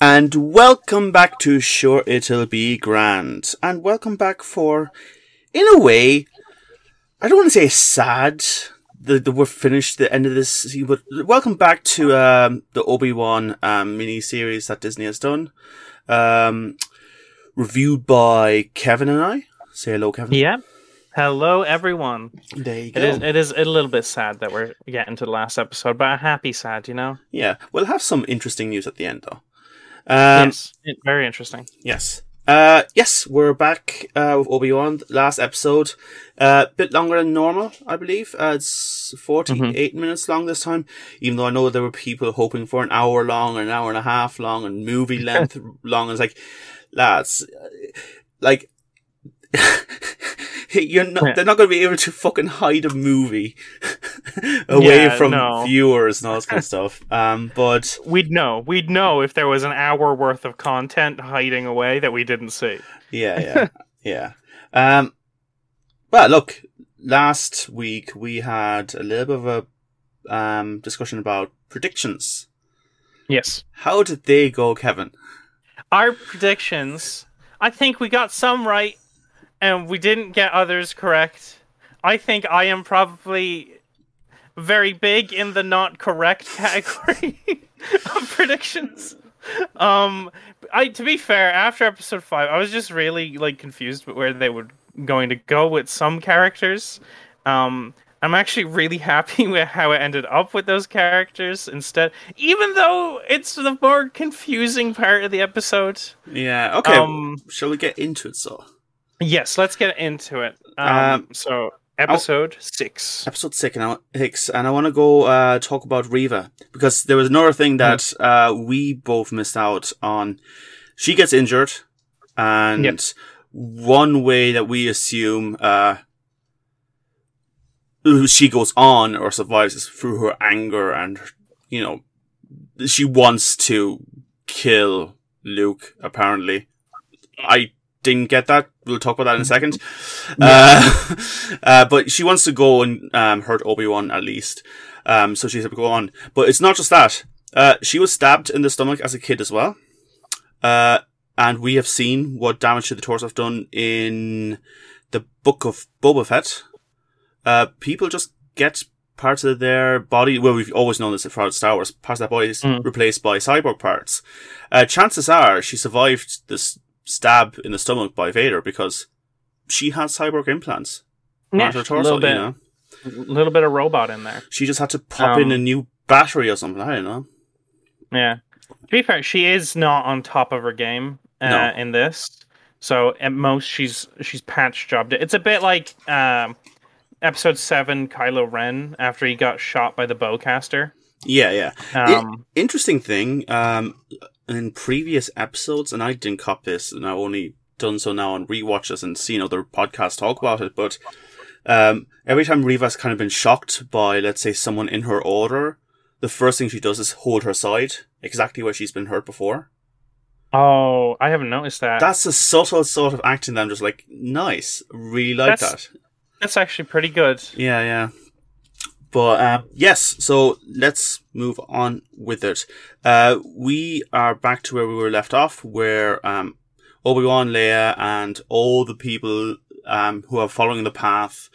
And welcome back to Sure It'll Be Grand. And welcome back for, in a way, I don't want to say sad that, we're finished the end of this but welcome back to um, the Obi Wan um, mini series that Disney has done. Um, reviewed by Kevin and I. Say hello, Kevin. Yeah. Hello, everyone. There you go. It is. It is a little bit sad that we're getting to the last episode, but a happy sad, you know. yeah, we'll have some interesting news at the end, though. Um, yes. Very interesting. Yes. Uh, yes, we're back uh, with Obi Wan. Last episode, a uh, bit longer than normal, I believe. Uh, it's 48 minutes long this time. Even though I know there were people hoping for an hour long, or an hour and a half long, and movie length long. It's like, lads, like, you're not. Yeah. They're not going to be able to fucking hide a movie away Yeah, from no. viewers and all this kind of stuff. Um, but We'd know. We'd know if there was an hour worth of content hiding away that we didn't see. Yeah, yeah, yeah. Um, well, look, last week we had a little bit of a um discussion about predictions. Yes. How did they go, Kevin? Our predictions. I think we got some right, and we didn't get others correct. I think I am probably very big in the not correct category of predictions. Um, I to be fair, after episode five, I was just really like confused with where they were going to go with some characters. Um, I'm actually really happy with how it ended up with those characters instead, even though it's the more confusing part of the episode. Yeah, okay. Um, Shall we get into it, so? Yes, let's get into it. Um, Um, so episode six. Episode six, and I, six, and I want to go uh, talk about Reva because there was another thing that uh, we both missed out on. She gets injured, and Yep. one way that we assume uh, she goes on or survives is through her anger, and you know she wants to kill Luke. Apparently, I didn't get that. We'll talk about that in a second. Uh, uh, but she wants to go and um, hurt Obi Wan at least. Um, so she's able to go on. But it's not just that. Uh, she was stabbed in the stomach as a kid as well. Uh, and we have seen what damage to the torso have done in the book of Boba Fett. Uh, people just get parts of their body. Well, we've always known this throughout Star Wars. Parts of their body is Mm. replaced by cyborg parts. Uh, chances are she survived this stab in the stomach by Vader because she has cyborg implants Yeah, on her a torso. little bit, You know, little bit of robot in there. she just had to pop in Um, a new battery or something. I don't know. Yeah. To be fair, she is not on top of her game uh, No. in this. So at most, she's she's patch jobbed. It's a bit like um, episode seven, Kylo Ren after he got shot by the bowcaster. Yeah, yeah. Um, interesting thing. Um, in previous episodes, and I didn't cop this, and I've only done so now on rewatches and seen other podcasts talk about it. But um, every time Reva's kind of been shocked by, let's say, someone in her order, the first thing she does is hold her side, exactly where she's been hurt before. oh, I haven't noticed that. That's a subtle sort of acting that I'm just like, nice, really like That's- that. That's actually pretty good. Yeah, yeah. But um, yes, so let's move on with it. Uh, we are back to where we were left off, where um, Obi Wan, Leia, and all the people um, who are following the path,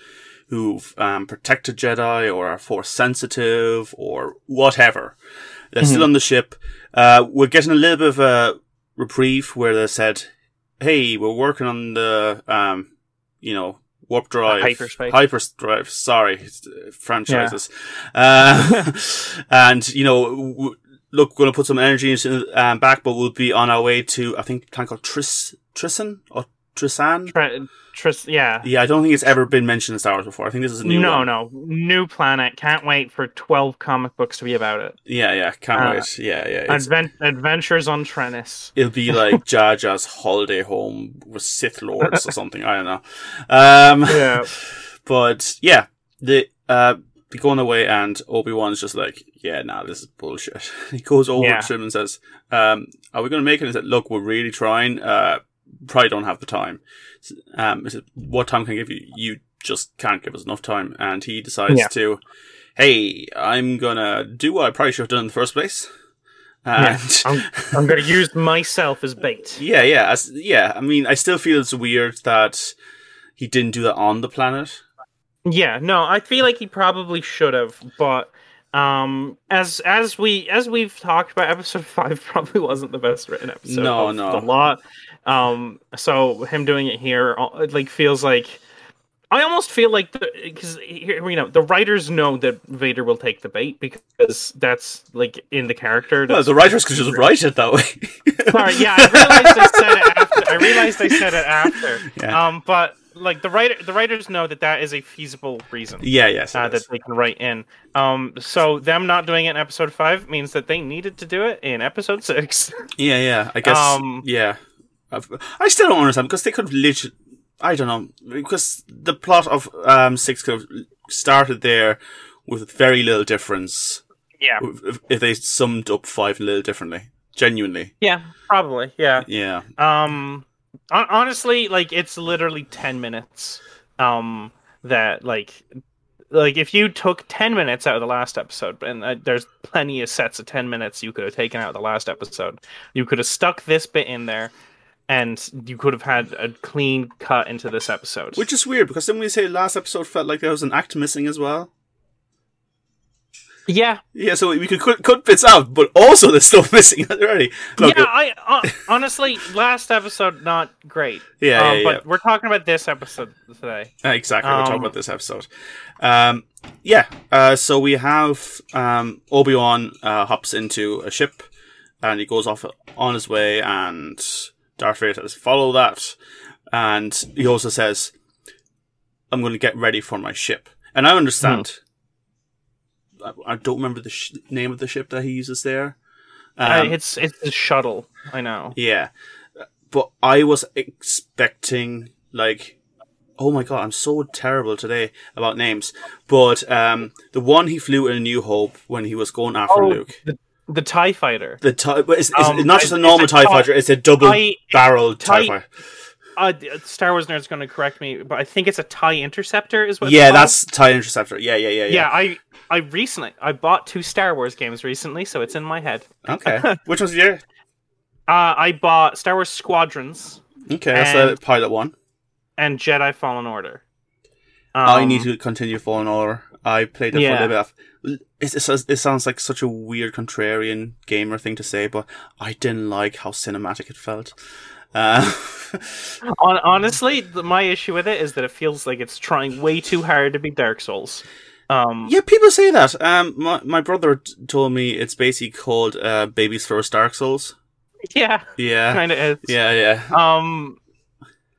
who've um, protected Jedi or are Force sensitive or whatever, they're still on the ship. Uh, we're getting a little bit of a reprieve where they said, "Hey, we're working on the um, you know." Warp drive, hyperspace. hyperdrive. Sorry, uh, franchises. Uh, and you know, w- look, we're going to put some energy into um, back, but we'll be on our way to I think a called Tris Tristan or Trisan. Tris- yeah. Yeah, I don't think it's ever been mentioned in Star Wars before. I think this is a new no, one. no, new planet. Can't wait for twelve comic books to be about it. Yeah, yeah, can't Uh, wait. Yeah, yeah. Advent- Adventures on Trennis. it'll be like Jar Jar's holiday home with Sith Lords or something. I don't know. Um, Yeah. but yeah, the uh, they go on their way, and Obi Wan's just like, "Yeah, nah, this is bullshit." He goes over Yeah. to him and says, um, "Are we going to make it?" And He said, "Look, we're really trying. Uh, probably don't have the time." Um, said, "What time can I give you? You just can't give us enough time." And he decides Yeah. to, "Hey, I'm gonna do what I probably should have done in the first place." And I'm, I'm going to use myself as bait. yeah, yeah, as, yeah. I mean, I still feel it's weird that he didn't do that on the planet. Yeah, no, I feel like he probably should have, but um, as as we as we've talked about, episode five probably wasn't the best written episode. No, of no. the lot. Um, so him doing it here, uh, it like feels like. I almost feel like because you know the writers know that Vader will take the bait because that's like in the character. Well, the writers could just write it that way. Sorry, yeah, I realized I said it after. I realized I said it after. Yeah. Um, but like the writer, the writers know that that is a feasible reason yeah, yes. uh, that they can write in. Um, so them not doing it in episode five means that they needed to do it in episode six. Yeah, yeah. I guess. Um, yeah. I've, still don't understand because they could have literally. I don't know because the plot of um six could have started there with very little difference. yeah, If, if they summed up five a little differently, genuinely. yeah, probably, yeah. Yeah. Um, honestly, like it's literally ten minutes. Um, that like. Like if you took ten minutes out of the last episode, and uh, there's plenty of sets of ten minutes you could have taken out of the last episode, you could have stuck this bit in there, and you could have had a clean cut into this episode. Which is weird because then we say last episode felt like there was an act missing as well. yeah, Yeah, so we could cut, cut bits out, but also there's stuff missing already. Look, yeah. I uh, honestly, last episode not great. Yeah, Um, yeah, but we're talking about this episode today. Uh, Exactly. We're talking Um, about this episode. Um, yeah. Uh, so we have um, Obi Wan uh, hops into a ship, and he goes off on his way, and Darth Vader says, "Follow that." And he also says, "I'm going to get ready for my ship." And I understand. I, I don't remember the sh- name of the ship that he uses there. Uh, Um, it's it's a shuttle. I know. yeah. But I was expecting like oh my god, I'm so terrible today about names. But um the one he flew in New Hope when he was going after Oh, Luke. the the Tie Fighter. The tie, but it's, it's Um, not just a normal TIE fighter, it's a double barreled TIE fighter. Uh, Star Wars nerd's going to correct me, but I think it's a Tie Interceptor. Is what? Yeah, that's TIE Interceptor. Yeah, yeah, yeah, yeah. yeah. I I recently I bought two Star Wars games recently, so it's in my head. Okay. Which one's your? Uh, I bought Star Wars Squadrons Okay, that's And- the pilot one. and Jedi Fallen Order. Um, I need to continue Fallen Order. I played it Yeah. for a little bit. It, it, it sounds like such a weird contrarian gamer thing to say, but I didn't like how cinematic it felt. Uh, honestly, my issue with it is that it feels like it's trying way too hard to be Dark Souls. Um, yeah, people say that. Um, my, my brother t- told me it's basically called uh, Baby's First Dark Souls. yeah, Yeah, kind of is. yeah, yeah. Um,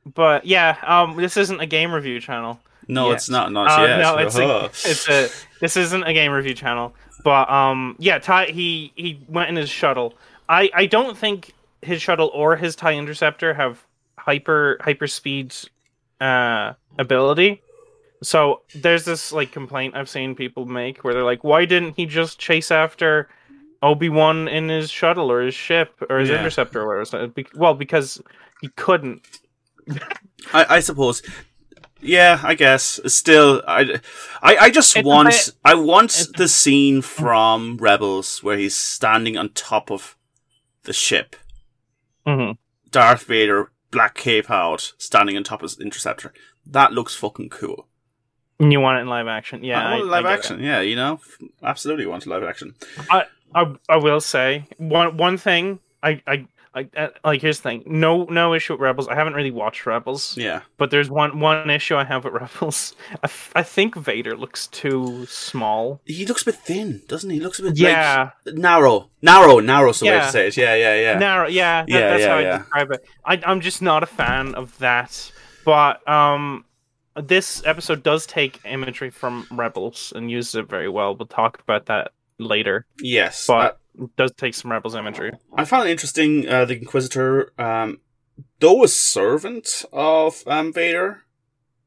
but yeah, um, this isn't a game review channel. No, Yes. it's not. Not Uh, yet. no, it's a, it's a. This isn't a game review channel, but um, yeah, Ty he he went in his shuttle. I I don't think his shuttle or his Tie Interceptor have hyper hyper speed uh ability. So there's this like complaint I've seen people make where they're like, why didn't he just chase after Obi Wan in his shuttle or his ship or his Yeah. interceptor or whatever? Well, because he couldn't. I, I suppose. Yeah, I guess. Still, I, I, I just It's want, bit- I want the scene from Rebels where he's standing on top of the ship. Mhm. Darth Vader, black cape out, standing on top of his interceptor. That looks fucking cool. You want it in live action? Yeah, I want I- live I action. Yeah, you know, absolutely want live action. I, I I will say one one thing. I I like uh, like here's the thing. No no issue with Rebels. I haven't really watched Rebels, Yeah. but there's one one issue I have with Rebels. I, f- I think Vader looks too small. He looks a bit thin, doesn't he? He looks a bit Yeah. like narrow. Narrow, narrow's the way Yeah. to say it. Yeah, yeah, yeah. Narrow, yeah, that, Yeah, that's yeah, how I yeah. describe it. I, I'm just not a fan of that. But um, this episode does take imagery from Rebels and uses it very well. We'll talk about that later. yes. But it does take some Rebels imagery. I found it interesting. Uh, the Inquisitor, um, though a servant of um, Vader,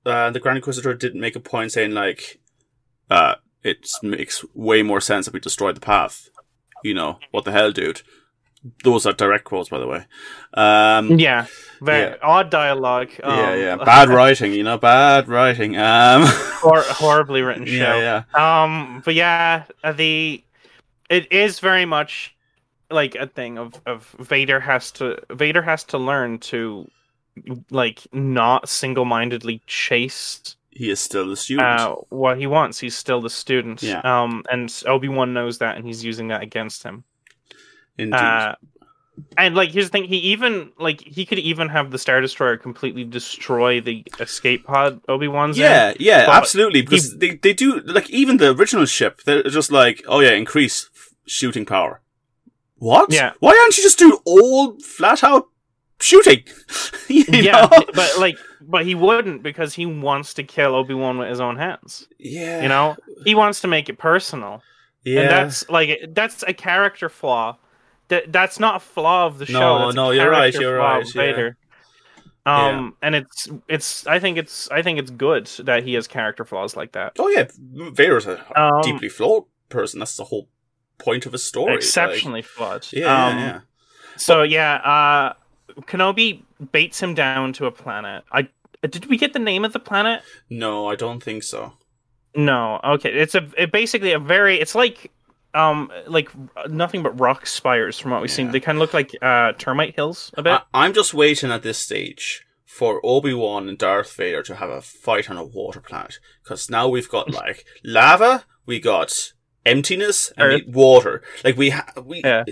uh, the Grand Inquisitor didn't make a point saying like, uh, it makes way more sense if we destroy the path. You know what the hell, dude? Those are direct quotes, by the way. Um, Yeah, very Yeah. odd dialogue. Um, yeah, yeah, bad writing. You know, bad writing. Um, hor- horribly written show. yeah, yeah. Um, but yeah, uh, the it is very much like a thing of of Vader has to Vader has to learn to like not single mindedly chase He is still the student. uh, what he wants. He's still the student. Yeah. Um, and Obi Wan knows that, and he's using that against him. Indeed. Uh, and like here's the thing, he even like he could even have the Star Destroyer completely destroy the escape pod Obi Wan's in. Yeah, yeah, absolutely. Because they, they do like even the original ship. They're just like, oh yeah, increase shooting power. What? Yeah. Why aren't you just doing all flat out shooting? Yeah, know? but like, but he wouldn't because he wants to kill Obi Wan with his own hands. yeah. You know, he wants to make it personal, Yeah. and that's like that's a character flaw. That that's not a flaw of the show. No, that's no, you're right, you're right, yeah. Vader. Um, and it's it's I think it's I think it's good that he has character flaws like that. oh yeah, Vader's a Um, deeply flawed person. That's the whole point of a story. like- exceptionally flawed. yeah, Um, yeah, yeah. So yeah, uh, Kenobi baits him down to a planet. I did we get the name of the planet? No, I don't think so. No. Okay. It's a it basically a very it's like um like nothing but rock spires from what we've seen. They kind of look like uh termite hills a bit. I, I'm just waiting at this stage for Obi Wan and Darth Vader to have a fight on a water planet because now we've got like lava, we got emptiness, and Earth. water. Like we ha- we. Yeah.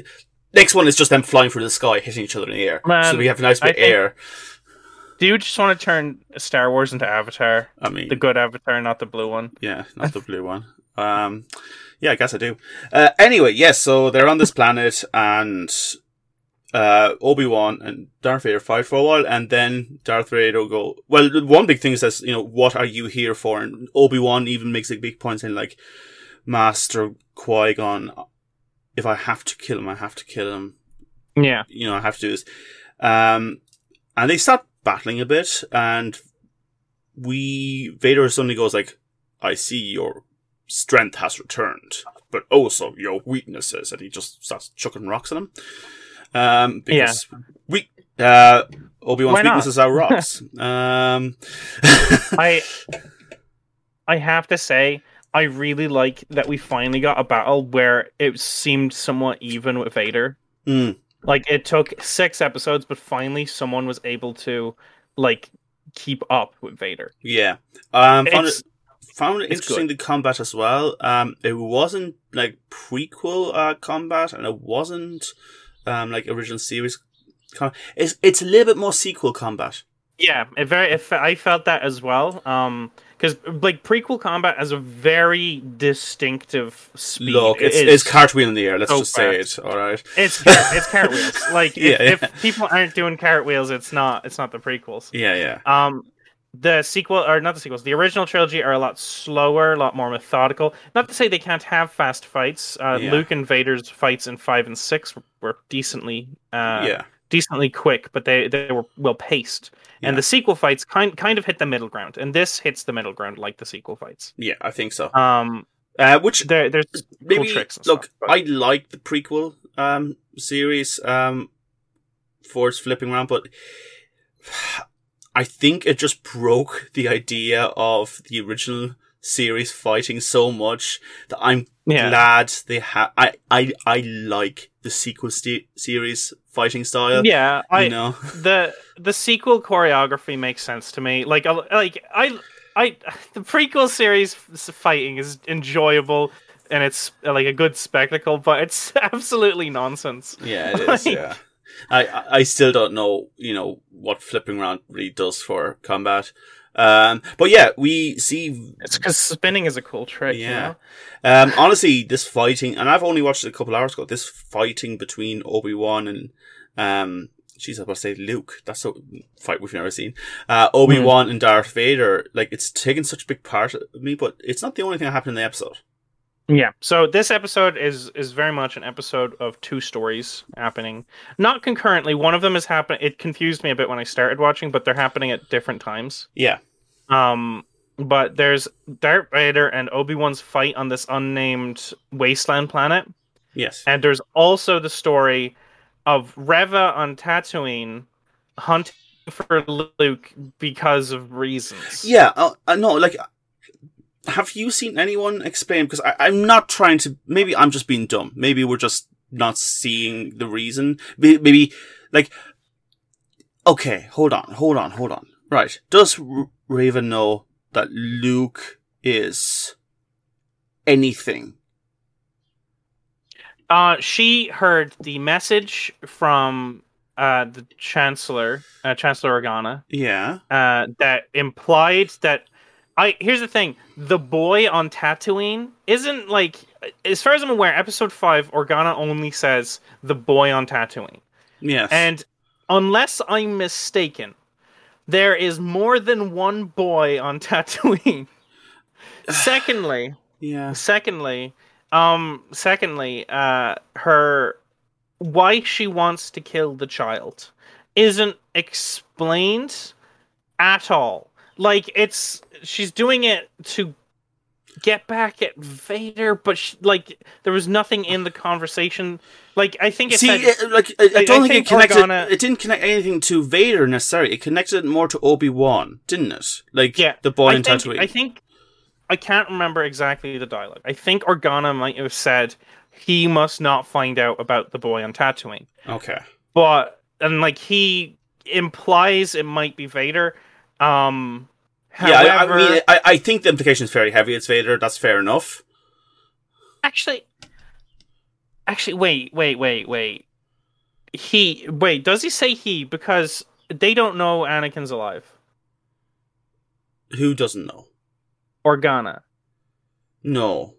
Next one is just them flying through the sky, hitting each other in the air. Man, so we have a nice bit of air. Do you just want to turn Star Wars into Avatar? I mean, The good Avatar, not the blue one. Yeah, not the blue one. Um, yeah, I guess I do. Uh, anyway, yes, so they're on this planet and uh, Obi Wan and Darth Vader fight for a while, and then Darth Vader will go. Well, one big thing is that you know, what are you here for? And Obi Wan even makes a big point saying like, Master Qui Gon, if I have to kill him, I have to kill him Yeah. you know, I have to do this. Um, and they start battling a bit, and we Vader suddenly goes like, "I see your strength has returned, but also your weaknesses," and he just starts chucking rocks at him. Um, because we uh, Obi Wan's weaknesses are rocks. um, I I have to say I really like that we finally got a battle where it seemed somewhat even with Vader. mm, Like it took six episodes, but finally someone was able to like keep up with Vader. yeah, um, found it found it interesting the combat as well. Um, it wasn't like prequel uh, combat, and it wasn't um like original series. It's it's a little bit more sequel combat. Yeah, it very. It, I felt that as well. Um, because like prequel combat has a very distinctive speed. Look, It it's is- it's cartwheel in the air. Let's so just say it. All right. It's car- it's cartwheels. Like if, Yeah, yeah. if people aren't doing cartwheels, it's not it's not the prequels. Yeah, yeah, Um, the sequel or not the sequels, the original trilogy are a lot slower, a lot more methodical. Not to say they can't have fast fights. Uh, Yeah. Luke and Vader's fights in five and six were decently uh, yeah. Decently quick, but they they were well paced. Yeah. And the sequel fights kind kind of hit the middle ground, and this hits the middle ground like the sequel fights. Yeah, I think so. Um, Uh, which there there's maybe cool tricks. Look, stuff, I like the prequel um series um for its flipping around, but I think it just broke the idea of the original series fighting so much that I'm yeah. glad they have. I I I like the sequel st- series fighting style. yeah, I you know. the the sequel choreography makes sense to me. Like like I I the prequel series fighting is enjoyable and it's like a good spectacle, but it's absolutely nonsense. Yeah, it is. Like- yeah. I I- I still don't know, you know, what flipping around really does for combat. Um, but yeah, we see It's because spinning is a cool trick. Yeah. You know? Um, honestly, this fighting, and I've only watched it a couple hours ago. This fighting between Obi Wan and, um, she's about to say Luke. That's a fight we've never seen. Uh, Obi Wan and Darth Vader. Like it's taken such a big part of me, but it's not the only thing that happened in the episode. Yeah. So this episode is is very much an episode of two stories happening, not concurrently. One of them is happening. It confused me a bit when I started watching, but they're happening at different times. Yeah, Um, but there's Darth Vader and Obi Wan's fight on this unnamed wasteland planet, yes, and there's also the story of Reva on Tatooine hunting for Luke because of reasons. yeah. Uh, uh, no, like, have you seen anyone explain? Because I, I'm not trying to. Maybe I'm just being dumb. Maybe we're just not seeing the reason. Maybe, maybe like, okay, hold on, hold on, hold on. Right, does R- Raven know that Luke is anything? Uh, she heard the message from uh, the Chancellor, uh, Chancellor Organa, Yeah. uh, that implied that. I here's the thing: the boy on Tatooine isn't like, as far as I'm aware, Episode Five, Organa only says the boy on Tatooine, Yes. and unless I'm mistaken, there is more than one boy on Tatooine. Secondly, yeah. secondly um secondly uh her why she wants to kill the child isn't explained at all like it's she's doing it to get back at Vader but she, like there was nothing in the conversation like I think it See, it, like I, I I- don't I think, think it connected. Organa- It didn't connect anything to Vader necessarily. It connected it more to Obi Wan, didn't it? Like yeah the boy I in think, Tatooine. I think I can't remember exactly the dialogue I think Organa might have said he must not find out about the boy on Tatooine okay. but and like he implies it might be Vader. Um, yeah, I, I mean, I, I think the implication is very heavy. It's Vader. That's fair enough. actually, actually, wait, wait, wait, wait. He wait. Does he say he? Because they don't know Anakin's alive. Who doesn't know? Organa. No.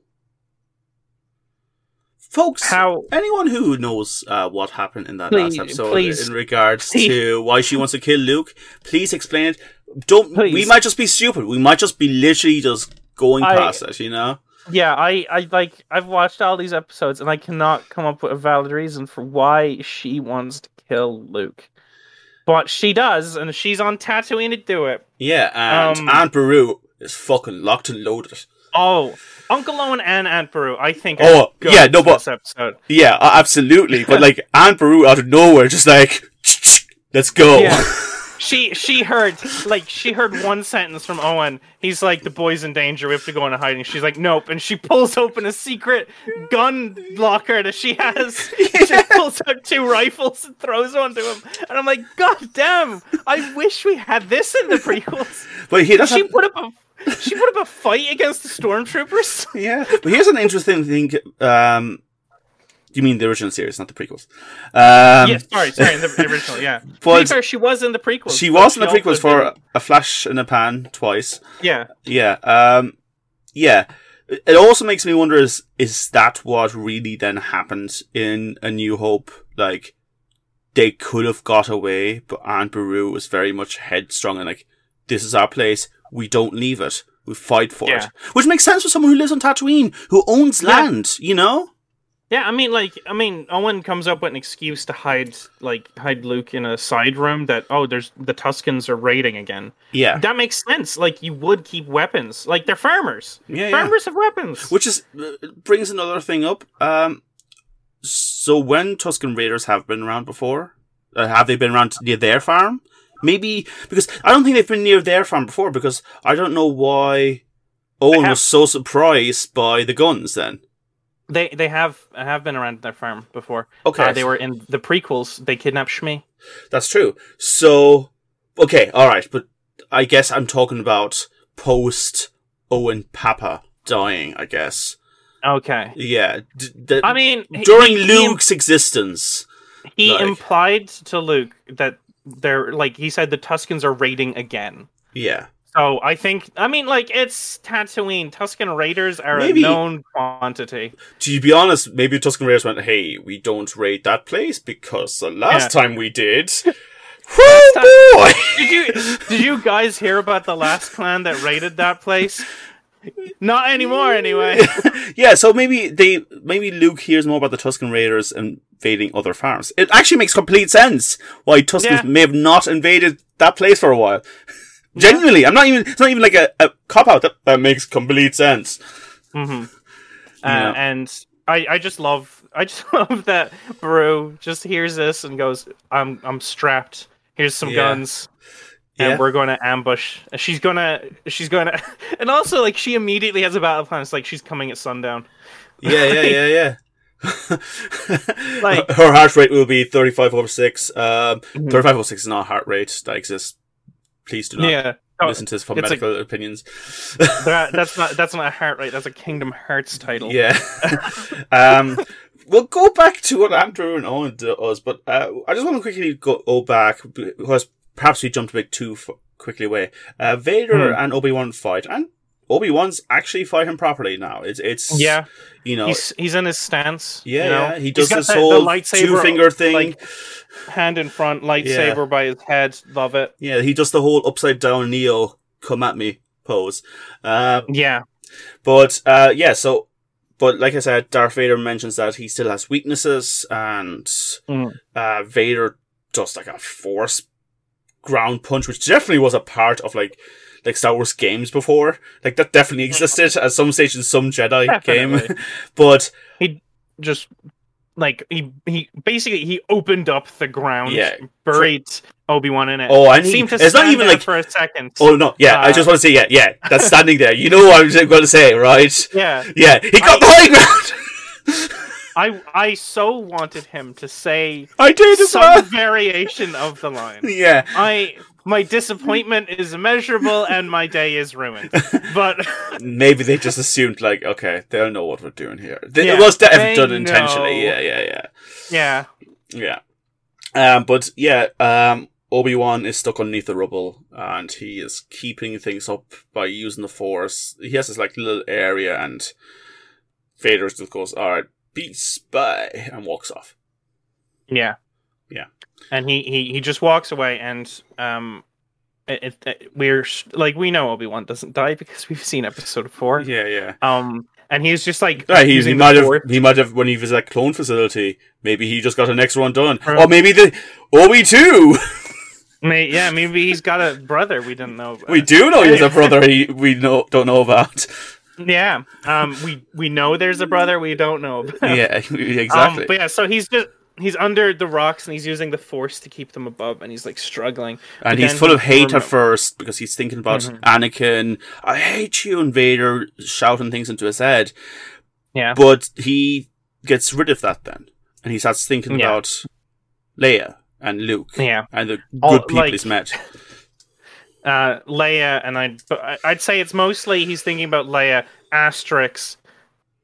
Folks, How? anyone who knows uh, what happened in that Please- last episode please. in regards Please. to why she wants to kill Luke, please explain it. Don't we might just be stupid. We might just be literally just going I- past it, you know? Yeah, I, I like. I've watched all these episodes, and I cannot come up with a valid reason for why she wants to kill Luke. But she does, and she's on Tatooine to do it. Yeah, and Um, Aunt Beru is fucking locked and loaded. Oh, Uncle Owen and Aunt Beru, I think. Oh, are yeah, no, but- this episode. Yeah, absolutely. But like Aunt Beru out of nowhere, just like, let's go. Yeah. She she heard like she heard one sentence from Owen. He's like, "The boy's in danger. We have to go into hiding." She's like, "Nope," and she pulls open a secret gun locker that she has. She pulls out two rifles and throws one to him. And I'm like, "God damn! I wish we had this in the prequels." But he doesn't. She put up a she put up a fight against the stormtroopers. Yeah, but here's an interesting thing. Um, you mean the original series, not the prequels? Um, yeah, sorry, sorry, the original, yeah. To be But- fair, she was in the prequels. she was in the prequels for didn't- a flash in a pan twice. yeah. Yeah. Um, yeah. It also makes me wonder: is is that what really then happened in A New Hope? Like they could have got away, but Aunt Beru was very much headstrong and like, "This is our place. We don't leave it. We fight for Yeah. it." Which makes sense for someone who lives on Tatooine, who owns Yeah. land. You know? Yeah, I mean, like, I mean, Owen comes up with an excuse to hide, like, hide Luke in a side room. That oh, there's the Tuskens are raiding again. Yeah. That makes sense. Like, you would keep weapons. Like, they're farmers. Yeah, yeah. farmers have weapons. Which is uh, brings another thing up. Um, so when Tusken Raiders have been around before, uh, have they been around near their farm? Maybe because I don't think they've been near their farm before because I don't know why Owen was so surprised by the guns. Then They they have have been around their farm before. Okay. Uh, they were in the prequels. They kidnapped Shmi. that's true. So okay, all right, but I guess I'm talking about post Owen Papa dying. I guess Okay. yeah. D- d- I mean, during he- he- Luke's existence. he Like- implied to Luke that they're like he said the Tuskens are raiding again. Yeah. So I think I mean like it's Tatooine. Tusken raiders are Maybe- a known quantity. To be honest, maybe Tusken Raiders went, "Hey, we don't raid that place because the last Yeah. time we did, whoo boy." Did you did you guys hear about the last clan that raided that place? Not anymore, anyway. yeah, so maybe they maybe Luke hears more about the Tusken Raiders invading other farms. It actually makes complete sense why Tuskens Yeah. may have not invaded that place for a while. Genuinely, I'm not even. It's not even like a, a cop out. That, that makes complete sense. hmm Uh, And I, I just love I just love that Beru just hears this and goes, "I'm I'm strapped. Here's some Yeah. guns, and Yeah. we're going to ambush." She's gonna she's gonna, and also like she immediately has a battle plan. It's like she's coming at sundown. Yeah, yeah, yeah, yeah. Like- her heart rate will be 35 over 6. Um, Mhm. 35 over 6 is not a heart rate that exists. Please do not yeah, Oh, listen to this for it's a- medical opinions. that, that's not that's not a heart rate. That's a Kingdom Hearts title. Yeah. um, we'll go back to what Andrew and Owen does, but uh, I just want to quickly go, go back because perhaps we jumped a bit too f- quickly away. Uh, Vader Hmm. and Obi Wan fight, and Obi Wan's actually fighting properly now. It's it's yeah. you know He's he's in his stance. yeah, you know? yeah he does this the- the whole two finger thing. like, hand in front, lightsaber by his head. Love it. yeah, he does the whole upside down Neo come at me pose. Uh, Yeah. But uh, yeah, so but like I said, Darth Vader mentions that he still has weaknesses, and Mm. uh, Vader does like a force ground punch, which definitely was a part of like like Star Wars games before. Like that definitely existed at some stage in some Jedi Definitely. game. but he just like he he basically he opened up the ground, Yeah. buried Obi Wan in it. oh, and he, seemed to it's not even like. for a second. Oh no! Yeah, I Uh, just want to say yeah, yeah. That's standing there. You know what I'm going to say, right? yeah, Yeah, he got the high ground. I I so wanted him to say I did some well. variation of the line. Yeah, I my disappointment is immeasurable and my day is ruined. But maybe they just assumed like, okay, they'll know what we're doing here. They, Yeah, it was definitely done intentionally. know. Yeah, yeah, yeah, yeah, yeah. Um, but yeah, um, Obi Wan is stuck underneath the rubble, and he is keeping things up by using the Force. He has this like little area, and Vader just goes, "All right, peace, bye," and walks off. yeah, Yeah. And he he he just walks away and um. It, it, we're sh- like we know Obi Wan doesn't die because we've seen episode four. Yeah, yeah. Um, and he's just like Yeah, he, he might have he might have when he was at clone facility. Maybe he just got an next one done, or maybe the Obi two. May, yeah, maybe he's got a brother we didn't know. About. We do know he has a brother he, we know, don't know about. Yeah. Um. We we know there's a brother we don't know. About. yeah, exactly. Um, but yeah, so he's just he's under the rocks and he's using the force to keep them above, and he's like struggling. and But he's full of hate at first because he's thinking about Mhm. Anakin. I hate you, and Vader shouting things into his head. Yeah. But he gets rid of that then, and he starts thinking Yeah. about Leia and Luke Yeah. and the good All- people like- he's met. Uh, Leia and I, but I- I'd say it's mostly he's thinking about Leia, Asterix,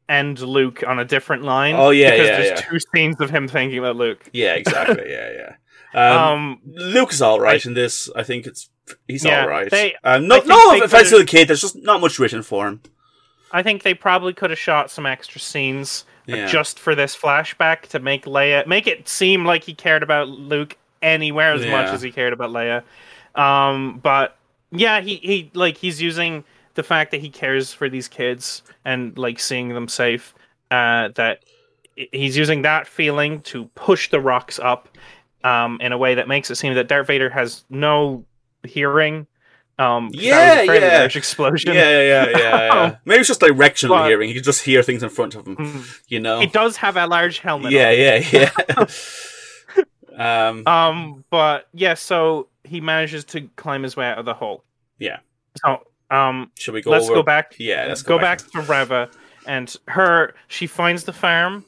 and Luke on a different line. Oh, yeah, because yeah, there's yeah. two scenes of him thinking about Luke. Yeah, exactly. yeah, yeah. Um, Um, Luke is all right in this. I think it's he's Yeah, all right. they- um, I no, think no they offense to the kid. There's just not much written for him. I think they probably could have shot some extra scenes Yeah. just for this flashback to make Leia make it seem like he cared about Luke anywhere as much as he cared about Leia. Um, but yeah, he he like he's using the fact that he cares for these kids and like seeing them safe. Uh, that he's using that feeling to push the rocks up um, in a way that makes it seem that Darth Vader has no hearing. Um, Yeah, yeah. large explosion. Yeah, yeah, yeah, yeah. Maybe it's just directional But- hearing. He can just hear things in front of him. Mm. You know. He does have a large helmet. Yeah, on. yeah, yeah. um. Um, but yeah, so he manages to climb his way out of the hole. Yeah. So, um, Should we go? let's over? go back. Yeah, let's go, go, back. to Reva and her. She finds the farm.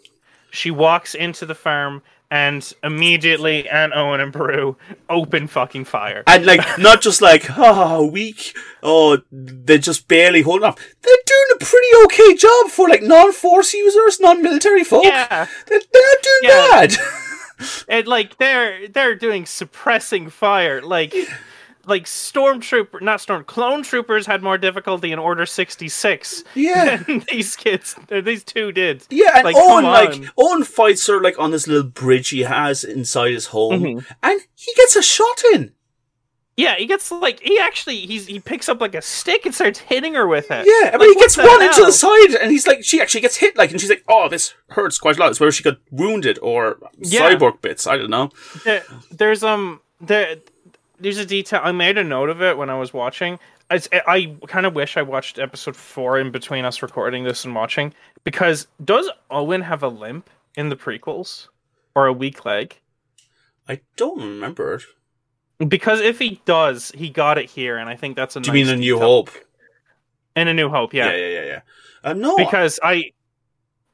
She walks into the farm, and immediately Aunt Owen and Beru open fucking fire. And like, not just like, oh, weak. Oh, they're just barely holding up. They're doing a pretty okay job for like non-force users, non-military folk. Yeah, They're, they're not doing Yeah. bad. and like they're they're doing suppressing fire like like stormtrooper not storm clone troopers had more difficulty in order 66 Yeah. than these kids these two did Yeah, and Like, Owen like. Owen fights her like on this little bridge he has inside his home, Mhm. and he gets a shot in. Yeah he gets like he actually he's he picks up like a stick and starts hitting her with it Yeah, I mean, Like, he gets the one into the side, and he's like, she actually gets hit, like, and she's like, "Oh, this hurts quite a lot." It's where she got wounded or Yeah. cyborg bits. I don't know. there, there's um there there's a detail I made a note of it when I was watching. It's, I kind of wish I watched episode four in between us recording this and watching because does Owen have a limp in the prequels or a weak leg? I don't remember it. Because if he does, he got it here, and I think that's a. Do you mean a New detail. Hope? In a New Hope, yeah. Yeah, yeah, yeah, yeah. Uh, no, Because I,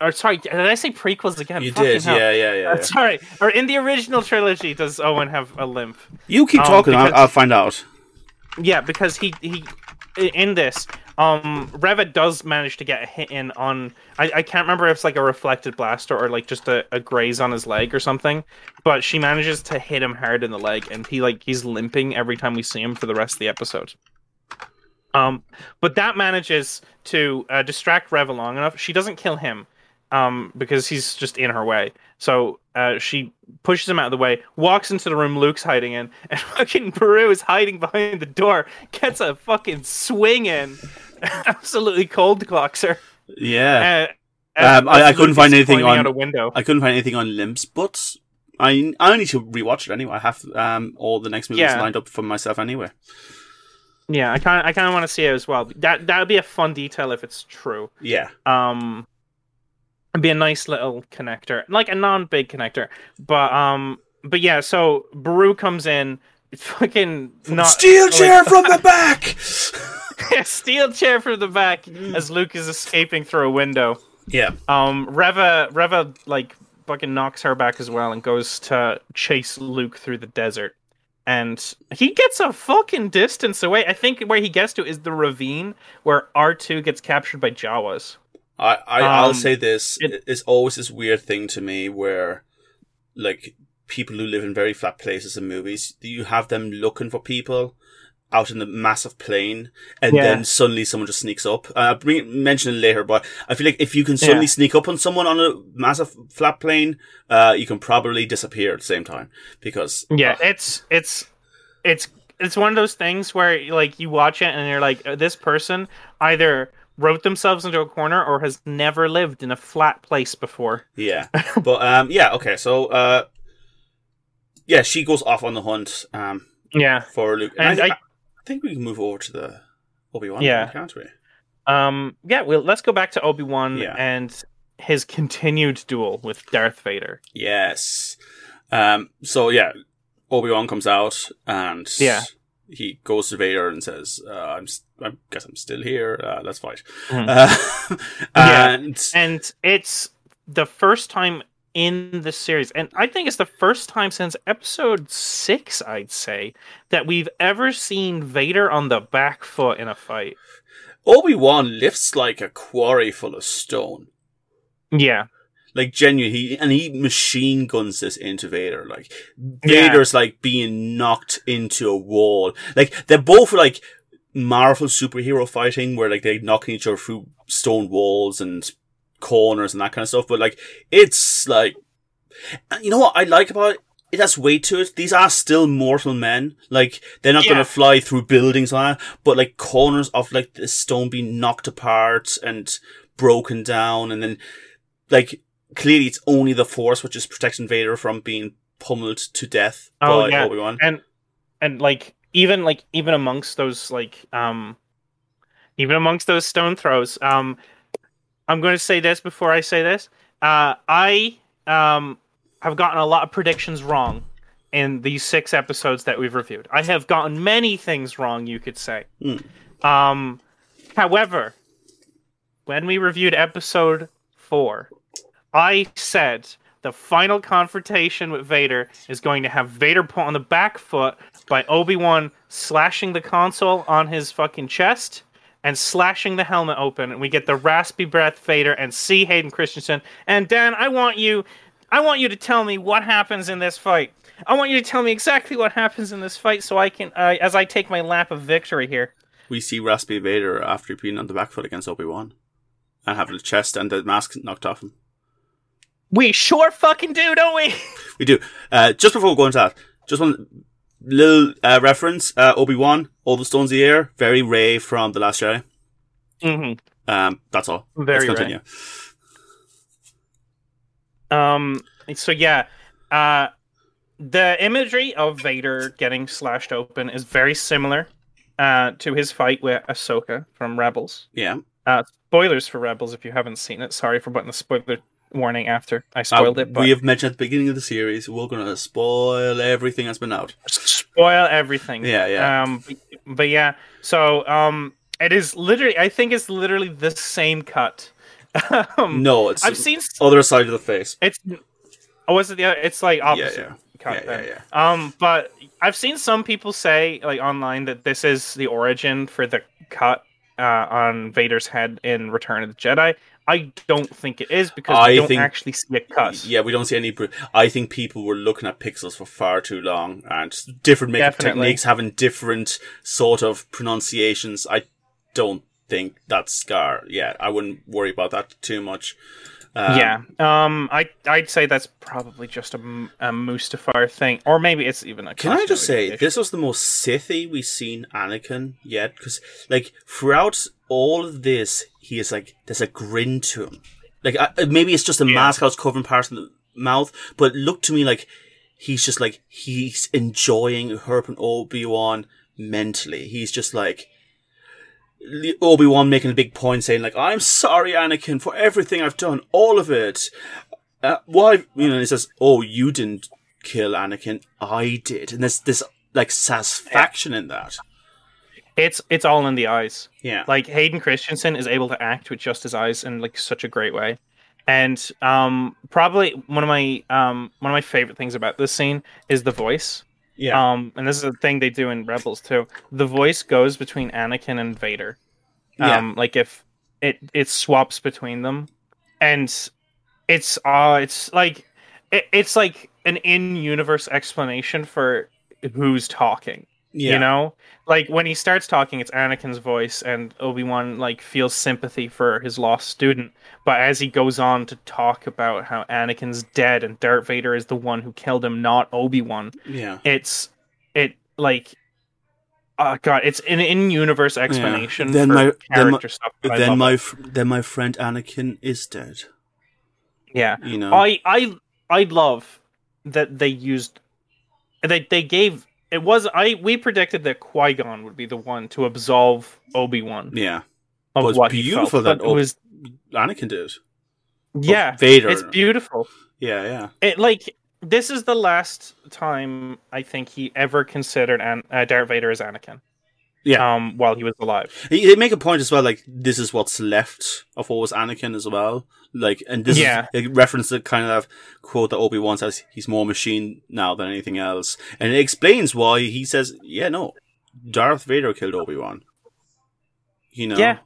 or sorry, did I say prequels again? you Fucking did. hell. Yeah, yeah, yeah. Uh, yeah. sorry, or in the original trilogy, does Owen have a limp? You keep Um, talking. because- I'll, I'll find out. Yeah, because he he in this um Reva does manage to get a hit in on I, I can't remember if it's like a reflected blaster or like just a, a graze on his leg or something, but she manages to hit him hard in the leg and he like he's limping every time we see him for the rest of the episode. Um, but that manages to uh, distract Reva long enough. She doesn't kill him, um, because he's just in her way. So uh, she pushes him out of the way, walks into the room Luke's hiding in, and fucking Beru is hiding behind the door, gets a fucking swing in, absolutely cold clocks her. Yeah, Uh, Um, I- I couldn't find anything on- a window. I couldn't find anything on limps, but I I need to rewatch it anyway. I have um all the next movies Yeah. lined up for myself anyway. Yeah, I kind of I kind of want to see it as well. That that would be a fun detail if it's true. Yeah, um it'd be a nice little connector like a non-big connector but um but yeah so beru comes in fucking not steel chair from the back. steel chair from the back as luke is escaping through a window. Yeah, um reva reva like fucking knocks her back as well and goes to chase luke through the desert. And he gets a fucking distance away. I think where he gets to is the ravine where r2 gets captured by jawas. I, I I'll Um, say this: it- it's always this weird thing to me where, like, people who live in very flat places in movies, you have them looking for people out in the massive plane, and Yeah. then suddenly someone just sneaks up. Uh, I'll bring, mention it later, but I feel like if you can suddenly Yeah. sneak up on someone on a massive flat plane, uh, you can probably disappear at the same time because Yeah, uh, it's it's it's it's one of those things where like you watch it and you're like, uh, this person either wrote themselves into a corner or has never lived in a flat place before. Yeah. but um yeah, okay, so uh yeah, she goes off on the hunt um Yeah. for Luke. And I, I- I think we can move over to the Obi Wan, Yeah. can't we? Um. Yeah. Well, let's go back to Obi Wan Yeah. and his continued duel with Darth Vader. Yes. Um so yeah, Obi Wan comes out and Yeah. he goes to Vader and says, uh, "I'm, I guess I'm still here. Uh, let's fight." Mhm. Uh, Yeah. and and it's the first time in the series and i think it's the first time since episode six i'd say that we've ever seen vader on the back foot in a fight Obi Wan lifts like a quarry full of stone. yeah Like genuinely, he and he machine guns this into Vader. Like Yeah. Vader's like being knocked into a wall. Like they're both like Marvel superhero fighting, where like they're knocking each other through stone walls and corners and that kind of stuff. But like it's like, you know what I like about it? It has weight to it. These are still mortal men. Like they're not Yeah. gonna fly through buildings and that, but like corners of like the stone being knocked apart and broken down, and then like clearly it's only the Force which is protecting Vader from being pummeled to death Oh, by yeah. Obi Wan. and and like even like even amongst those like um even amongst those stone throws um i'm going to say this before i say this. Uh i um have gotten a lot of predictions wrong in these six episodes that we've reviewed. I have gotten many things wrong you could say. Hmm. um however when we reviewed episode 4 i said the final confrontation with Vader is going to have Vader put on the back foot by Obi Wan slashing the console on his fucking chest and slashing the helmet open, and we get the raspy breath Vader and see Hayden Christensen. And Dan, I want you I want you to tell me what happens in this fight. I want you to tell me exactly what happens in this fight, so I can, uh, as I take my lap of victory here. We see Raspy Vader after being on the back foot against Obi Wan, and having the chest and the mask knocked off him. We sure fucking do, don't we? We do. Uh, just before we go into that, just one little uh, reference: uh, Obi Wan, all the stones of the air, very Ray from the Last Jedi. mm-hmm. Um, that's all. Very Let's continue. Um. So yeah, uh, the imagery of Vader getting slashed open is very similar, uh, to his fight with Ahsoka from Rebels. Yeah. Uh, spoilers for Rebels if you haven't seen it. Sorry for putting the spoiler warning after I Uh, spoiled it, but we have mentioned at the beginning of the series we're going to spoil everything that's been out. spoil everything. Yeah, yeah. Um, but, but yeah, so um, it is literally. I think it's literally the same cut. um, No, it's I've seen. other side of the face. It's. Oh, was it the? other- It's like opposite. yeah. cut Yeah, yeah, yeah. Um, but I've seen some people say like online that this is the origin for the cut uh, on Vader's head in Return of the Jedi. I don't think it is because I we don't think- actually see a cut. Yeah, we don't see any. I think people were looking at pixels for far too long, and different makeup Definitely. techniques having different sort of pronunciations. I don't think that's Scar. Yeah, I wouldn't worry about that too much. Um, yeah. Um. I I'd say that's probably just a Mustafar thing, or maybe it's even a. Can I just say this was the most Sithy we've seen Anakin yet? Because like throughout all of this, he is like there's a grin to him. Like maybe it's just a Yeah. mask that's covering part of the mouth, but it looked to me like he's just like he's enjoying Herb and Obi Wan mentally. He's just like Obi Wan making a big point, saying like I'm sorry, Anakin, for everything I've done, all of it. Uh, why? You know, he says, "Oh, you didn't kill Anakin, I did," and there's this like satisfaction in that. It's it's all in the eyes. Yeah, like Hayden Christensen is able to act with just his eyes in like such a great way. And um probably one of my um one of my favorite things about this scene is the voice. yeah, Um and this is a thing they do in Rebels too. The voice goes between Anakin and Vader. Yeah. Um like if it it swaps between them and it's uh it's like it, it's like an in-universe explanation for who's talking yeah. you know like when he starts talking it's anakin's voice and obi-wan like feels sympathy for his lost student but as he goes on to talk about how anakin's dead and darth vader is the one who killed him not obi-wan yeah. it's it like oh god it's an in-universe explanation Then for my- then my- character stuff that Then my f- then my friend Anakin is dead. yeah You know, I I I love that they used they they gave it was I we predicted that Qui Gon would be the one to absolve Obi Wan yeah. of Well, it's what beautiful felt, that it was Anakin did. yeah Vader. it's beautiful. Yeah, yeah. It like this is the last time I think he ever considered An- uh, Darth Vader as Anakin. Yeah. Um, while he was alive. They make a point as well, like this is what's left of what was Anakin as well. Like, and this Yeah. is a reference to kind of quote that Obi Wan says he's more machine now than anything else, and it explains why he says, "Yeah, no, Darth Vader killed Obi Wan." You know, Yeah.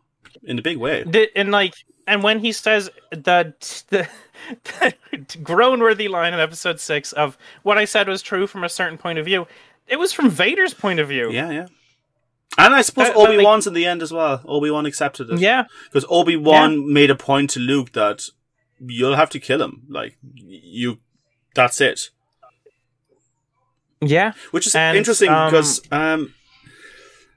in a big way. The, and like, and when he says the the, the groan-worthy line in Episode Six of what I said was true from a certain point of view, it was from Vader's point of view. Yeah, yeah. And I suppose like- Obi Wan's in the end as well. Obi Wan accepted it. Yeah, Because Obi Wan made a point to Luke that you'll have to kill him. Like you, that's it. yeah, Which is And, interesting um, because um,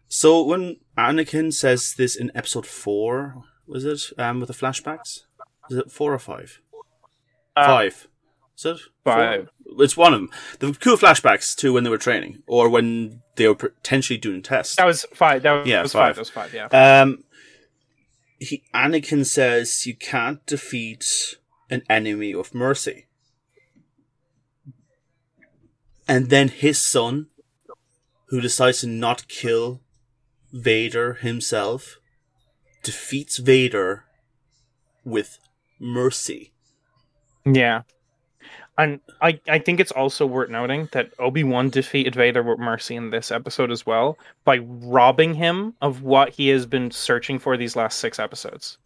so when Anakin says this in Episode Four, was it um with the flashbacks? Is it four or five? Uh, five. Is it Four? It's one of them. The cool flashbacks to when they were training or when they were potentially doing tests. That was five. That was, Yeah, was five. five. That was five. Yeah. Um, he Anakin says you can't defeat an enemy of mercy, and then his son, who decides to not kill Vader himself, defeats Vader with mercy. Yeah. And I, I think it's also worth noting that Obi Wan defeated Vader with mercy in this episode as well by robbing him of what he has been searching for these last six episodes.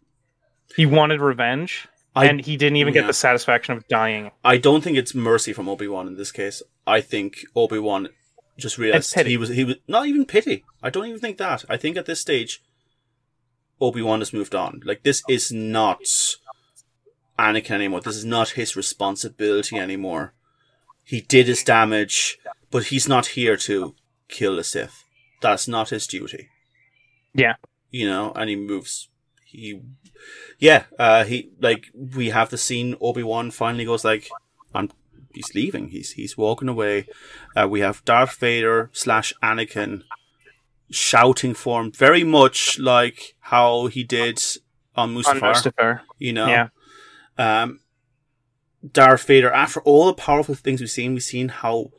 He wanted revenge, I and he didn't even yeah. get the satisfaction of dying. I don't think it's mercy from Obi Wan in this case. I think Obi Wan just realized he was he was not even pity. I don't even think that. I think at this stage, Obi Wan has moved on. Like this is not Anakin anymore. This is not his responsibility anymore. He did his damage, but he's not here to kill the Sith. That's not his duty. Yeah. You know, and he moves. He, yeah. Uh, he like we have the scene. Obi Wan finally goes like, "I'm." He's leaving. He's he's walking away. Uh, we have Darth Vader slash Anakin shouting for him, very much like how he did on On Mustafar. Mustafar. You know, Yeah. Um, Darth Vader. After all the powerful things we've seen, we've seen how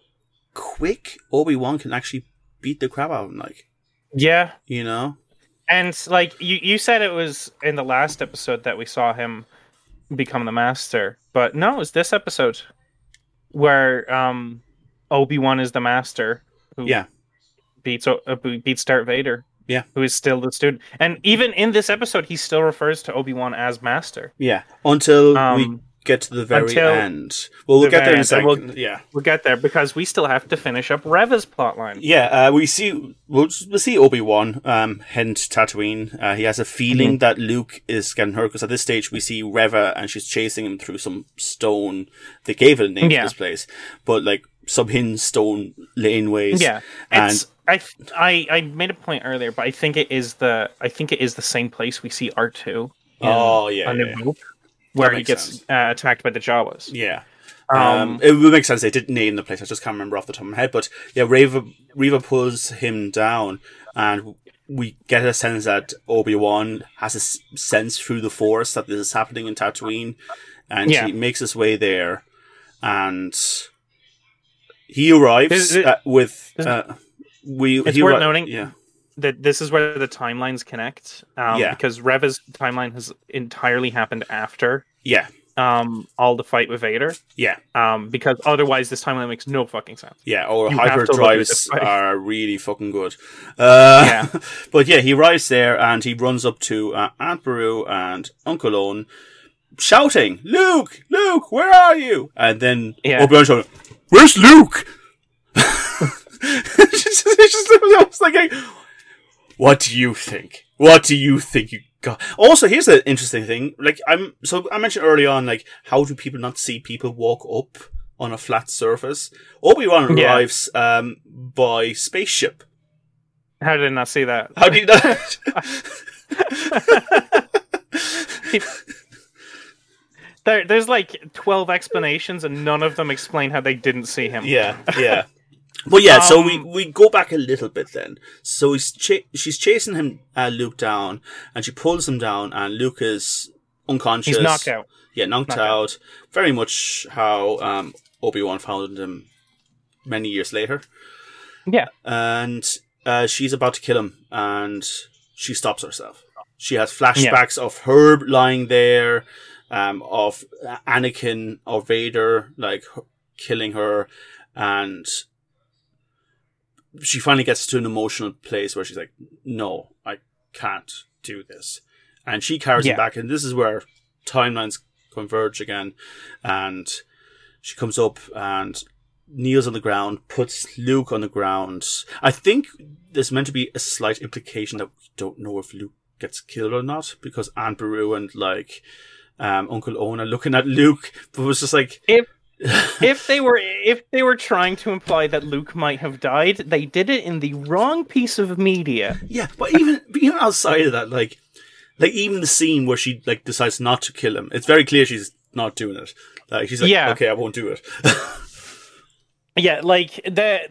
quick Obi Wan can actually beat the crap out of him. Like, Yeah. you know, And like you, you said it was in the last episode that we saw him become the master, but no, it's this episode where um Obi Wan is the master who yeah, beats uh, beats Darth Vader. Yeah. who is still the student, and even in this episode, he still refers to Obi Wan as master. yeah. Until we Um, get to the very end. Well, we'll the get there in a very end, and second. we'll- yeah. We'll get there because we still have to finish up Reva's plotline. Yeah, uh, we see we'll, we'll see Obi Wan um, to Tatooine. Uh, he has a feeling that Luke is getting hurt because at this stage we see Reva and she's chasing him through some stone. They gave it a name Yeah. for this place, but like some hidden stone laneways. Yeah, and it's I, I I made a point earlier, but I think it is the I think it is the same place we see R two. Oh, yeah, on yeah, where he gets uh, attacked by the Jawas. yeah. Um, Um, it would make sense. They didn't name the place. I just can't remember off the top of my head. But yeah, Reva Reva pulls him down, and we get a sense that Obi Wan has a sense through the Force that this is happening in Tatooine, and Yeah. he makes his way there, and he arrives uh, with. Uh, we. It's worth arri- noting- Yeah. that this is where the timelines connect. Um, Yeah. because Reva's timeline has entirely happened after Yeah. um all the fight with Vader. Yeah. Um, because otherwise this timeline makes no fucking sense. Yeah, or You have to look at hyperdrives are really fucking good. Uh, Yeah. but yeah, he arrives there and he runs up to uh, Aunt Beru and Uncle Owen, shouting, "Luke, Luke, where are you?" And then Yeah. Obi Wan shouting, "Where's Luke?" just, just, I was like, "What do you think? What do you think you got?" Also, here's an interesting thing. Like, I'm so I mentioned early on, like, how do people not see people walk up on a flat surface? Obi Wan Yeah. arrives um, by spaceship. How did I not see that? How do you not? There, there's like twelve explanations, and none of them explain how they didn't see him. yeah, yeah. But yeah, so we, Um, we go back a little bit then. So he's ch- she's chasing him, uh, Luke down, and she pulls him down, and Luke is unconscious. he's knocked out. Yeah, knocked, Knocked out. Very much how um, Obi Wan found him many years later. Yeah, and uh, she's about to kill him, and she stops herself. She has flashbacks of her lying there, um, of Anakin or Vader like killing her, and she finally gets to an emotional place where she's like, "No, I can't do this," and she carries Yeah. him back, and this is where timelines converge again, and she comes up and kneels on the ground, puts Luke on the ground. I think there's meant to be a slight implication that we don't know if Luke gets killed or not because Aunt Beru and like um, Uncle Owen are looking at Luke, but it was just like, if if they were if they were trying to imply that Luke might have died, they did it in the wrong piece of media. yeah. But even even outside of that, like, like even the scene where she like decides not to kill him, it's very clear she's not doing it. Like she's like, Yeah. okay, I won't do it. Yeah, like there,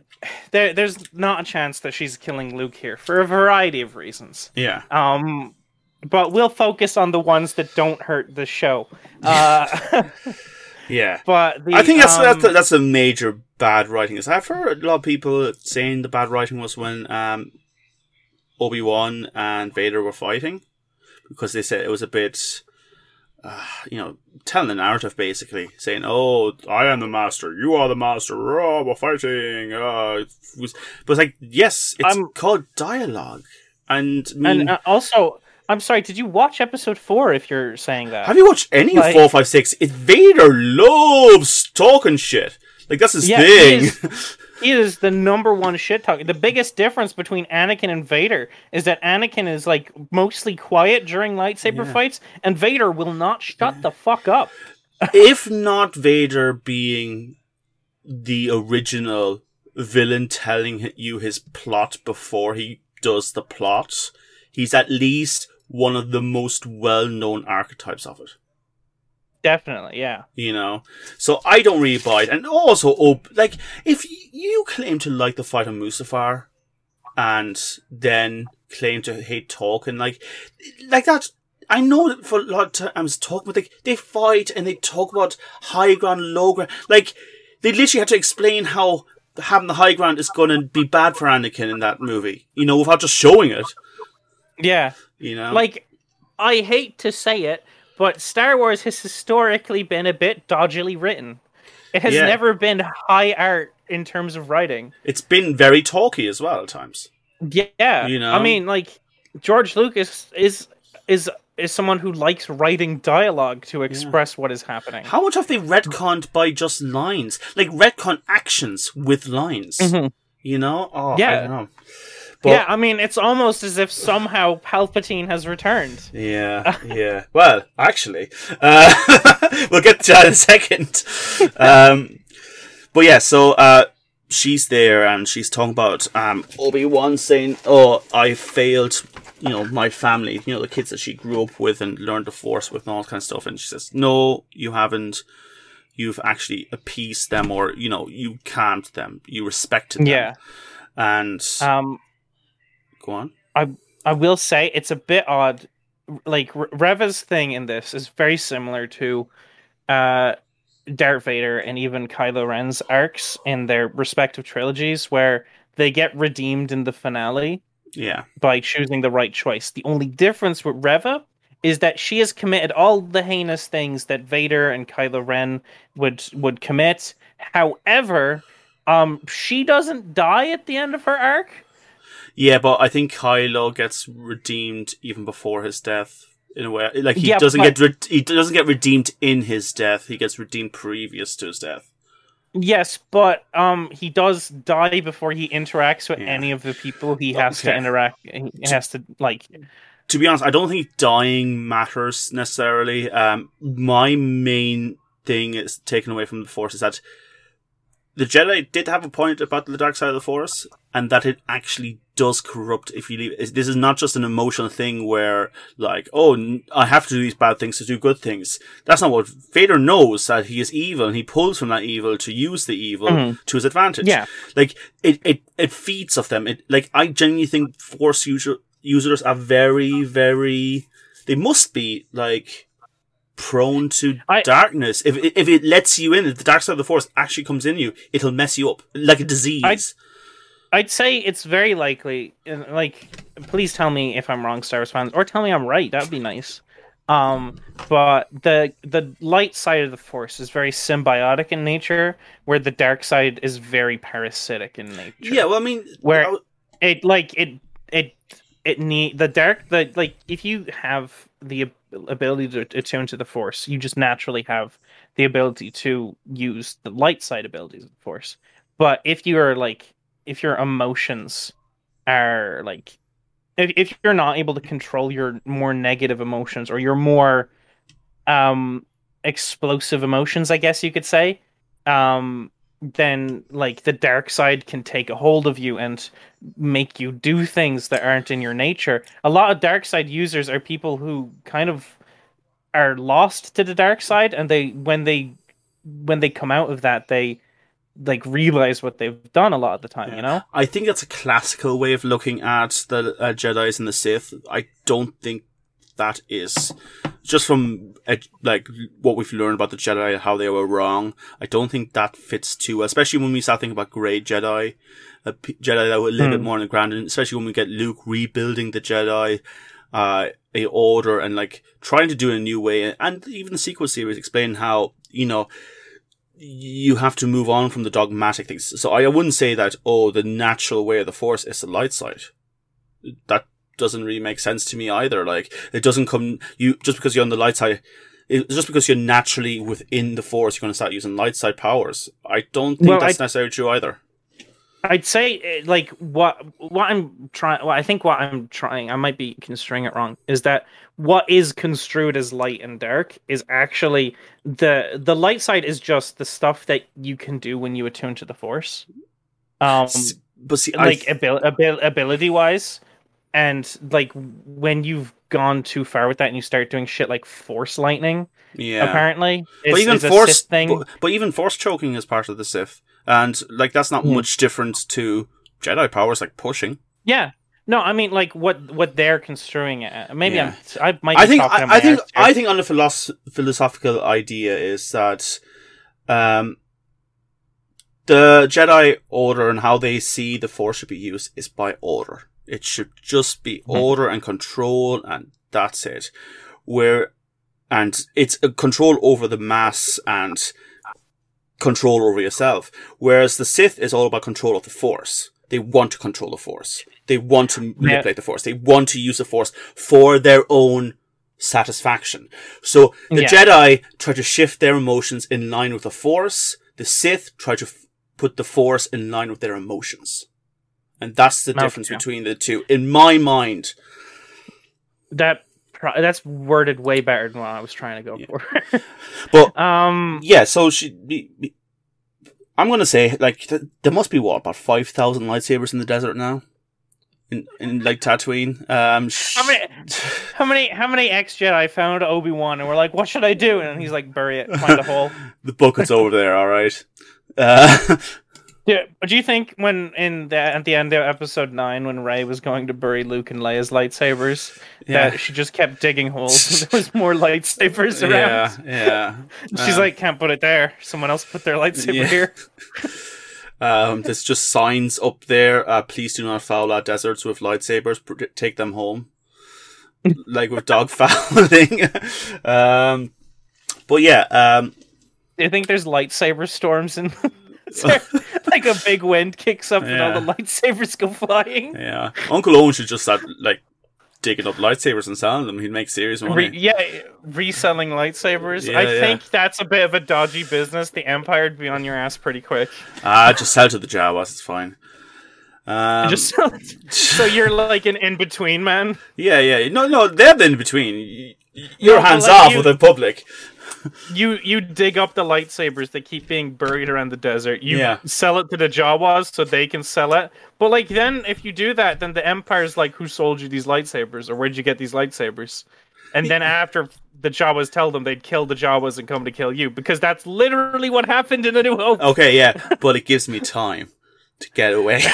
there, there's not a chance that she's killing Luke here for a variety of reasons. yeah, Um, but we'll focus on the ones that don't hurt the show. Uh, yeah. but the, I think that's um, that's a, that's a major bad writing. Is I've heard a lot of people saying the bad writing was when um, Obi Wan and Vader were fighting because they said it was a bit, uh, you know, telling the narrative basically, saying, "Oh, I am the master, you are the master, oh, we're fighting." Uh, it was, but it's like, yes, it's I'm- called dialogue, and I mean, and uh, also I'm sorry. Did you watch episode four? If you're saying that, Have you watched any Like- four, five, six? It Vader loves talking shit. Like that's his Yeah, he thing. is- he is the number one shit talker. The biggest difference between Anakin and Vader is that Anakin is like mostly quiet during lightsaber Yeah. fights, and Vader will not shut the fuck up. if not Vader being the original villain telling you his plot before he does the plot, he's at least one of the most well-known archetypes of it. Definitely, yeah. You know, so I don't really buy it. And also, oh, like if you claim to like the fight on Mustafar, and then claim to hate talking, like, like that. I know that for a lot of times talking about like they fight and they talk about high ground, low ground. Like they literally had to explain how having the high ground is going to be bad for Anakin in that movie. You know, without just showing it. Yeah. You know, Like, I hate to say it, but Star Wars has historically been a bit dodgily written. It has Yeah. never been high art in terms of writing. it's been very talky as well at times. Yeah, You know? I mean, like George Lucas is is is someone who likes writing dialogue to express what is happening. How much have they retconned by just lines? Like retcon actions with lines. Mhm. You know? Oh, Yeah. But, yeah, I mean, it's almost as if somehow Palpatine has returned. Yeah, yeah. Well, actually, uh, we'll get to that in a second. Um, but yeah, so uh, she's there and she's talking about um, Obi Wan saying, "Oh, I failed." You know, my family, you know, the kids that she grew up with and learned the force with and all that kind of stuff. And she says, No, you haven't. You've actually appeased them or, you know, you calmed them. You respected them. Yeah. And Um, go on. I I will say it's a bit odd. Like Reva's thing in this is very similar to uh, Darth Vader and even Kylo Ren's arcs in their respective trilogies, where they get redeemed in the finale Yeah. by choosing the right choice. The only difference with Reva is that she has committed all the heinous things that Vader and Kylo Ren would would commit. However, um, she doesn't die at the end of her arc. Yeah, but I think Kylo gets redeemed even before his death. In a way, like he Yeah, doesn't but- get re- he doesn't get redeemed in his death. He gets redeemed previous to his death. Yes, but um, he does die before he interacts with Yeah. any of the people he has to Okay. interact. He has to like. To be honest, I don't think dying matters necessarily. Um, my main thing is taken away from the Force is that the Jedi did have a point about the dark side of the Force, and that it actually does corrupt if you leave. it. This is not just an emotional thing where, like, oh, I have to do these bad things to do good things. That's not what Vader knows. That he is evil, and he pulls from that evil to use the evil Mhm. to his advantage. Yeah. like it, it, it feeds off them. It, like, I genuinely think Force user, users are very, very. They must be like prone to I- darkness. If if it lets you in, if the dark side of the force actually comes in you, it'll mess you up like a disease. I'd say it's very likely. Like, please tell me if I'm wrong, Star Wars fans, or tell me I'm right. That would be nice. Um, but the the light side of the Force is very symbiotic in nature, where the dark side is very parasitic in nature. yeah, well, I mean, Where- I- it like it it it need the dark the like if you have the ability to attune to the force you just naturally have the ability to use the light side abilities of the force. But if you are like if your emotions are like if, if you're not able to control your more negative emotions or your more um explosive emotions i guess you could say um then like the dark side can take a hold of you and make you do things that aren't in your nature. A lot of dark side users are people who kind of are lost to the dark side and they when they when they come out of that they like realize what they've done a lot of the time, you know? I think that's a classical way of looking at the uh, Jedi's and the Sith. I don't think that is just from like what we've learned about the Jedi, how they were wrong. I don't think that fits too well, especially when we start thinking about great Jedi, uh, Jedi that were a little bit Hmm. more on the ground, and especially when we get Luke rebuilding the Jedi, uh, a order and like trying to do it in a new way, and even the sequel series explain how you know you have to move on from the dogmatic things. So I wouldn't say that, oh, the natural way of the force is the light side. That doesn't really make sense to me either. Like it doesn't come you just because you're on the light side. It, just because you're naturally within the force, you're going to start using light side powers. I don't think Well, that's I- necessarily true either. I'd say eh, like what what I'm trying. Well, I think what I'm trying. I might be construing it wrong. Is that what is construed as light and dark is actually the the light side is just the stuff that you can do when you attune to the force. Um, but see, like abil- abil- ability wise, and like when you've gone too far with that and you start doing shit like force lightning, yeah. apparently, is, but even force thing. But, but even force choking is part of the Sith, and like that's not Hmm. much different to Jedi powers like pushing. Yeah. No, I mean like what what they're construing it. Maybe Yeah. I'm. I might. Be I think I, I think. I think on the philosoph- philosophical idea is that um the Jedi order and how they see the Force should be used is by order. It should just be order and control, and that's it. Where and it's a control over the mass and control over yourself. Whereas the Sith is all about control of the Force. They want to control the Force. They want to manipulate the Force. They want to use the Force for their own satisfaction. So the Yeah. Jedi try to shift their emotions in line with the Force. The Sith try to f- put the Force in line with their emotions. And that's the Okay. difference between the two. In my mind, that that's worded way better than what I was trying to go Yeah. for. But- um, yeah, so she. I'm gonna say like th- there must be what about five thousand lightsabers in the desert now, in in like Tatooine. Um, sh- How many- how many how many ex Jedi found Obi Wan and were like, "What should I do?" And he's like, "Bury it, find a hole." the bucket's over there. All right. Uh, Yeah, but do you think when in the at the end of episode nine, when Rey was going to bury Luke and Leia's lightsabers, yeah. that she just kept digging holes and there was more lightsabers around? Yeah, yeah. She's Um, like, can't put it there. Someone else put their lightsaber Yeah. here. Um, there's just signs up there. Uh, please do not foul our deserts with lightsabers. Pr- Take them home, like with dog fouling. um, but yeah, um, Do you think there's lightsaber storms in? Like a big wind kicks up and all the lightsabers go flying. yeah. Uncle Owen should just start like digging up lightsabers and selling them. He'd make serious money. Re- yeah, reselling lightsabers. Yeah, I yeah. think that's a bit of a dodgy business. The Empire'd be on your ass pretty quick. Ah, just sell to the Jawas. It's fine. Um, Just so you're like an in between man. yeah, yeah. No, no, they're the in between. You're No, hands off you- with the public. You you dig up the lightsabers that keep being buried around the desert. You Yeah. sell it to the Jawas so they can sell it. But like then, if you do that, then the Empire's like, who sold you these lightsabers, or where'd you get these lightsabers? And then after the Jawas tell them they'd kill the Jawas and come to kill you, because that's literally what happened in A New Hope. Okay, yeah, but it gives me time to get away.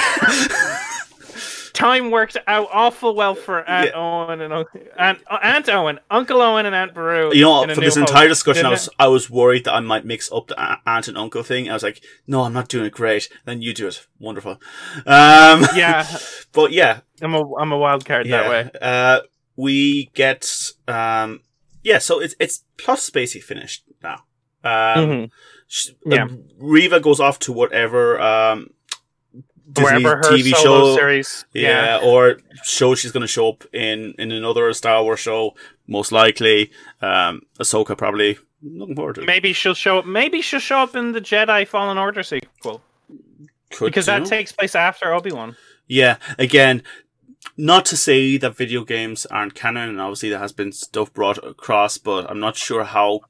Time worked out awful well for Aunt Yeah. Owen and Uncle Aunt, Aunt Owen, Uncle Owen, and Aunt Beru. You know, for this entire discussion, I was I was worried that I might mix up the aunt and uncle thing. I was like, no, I'm not doing it great. Then you do it, wonderful. Um. Yeah, but yeah, I'm a I'm a wild card that way. Uh, we get um, yeah. So it's it's plus Spacey finished now. Um, Mhm. sh- Yeah. Reva goes off to whatever um, Disney TV show. series. Yeah, or show she's going to show up in in another Star Wars show, most likely. Um, Ahsoka probably. Looking forward to it. Maybe she'll show up. Maybe she'll show up in the Jedi Fallen Order sequel Could because that takes place after Obi Wan. Yeah, again, not to say that video games aren't canon, and obviously there has been stuff brought across, but I'm not sure how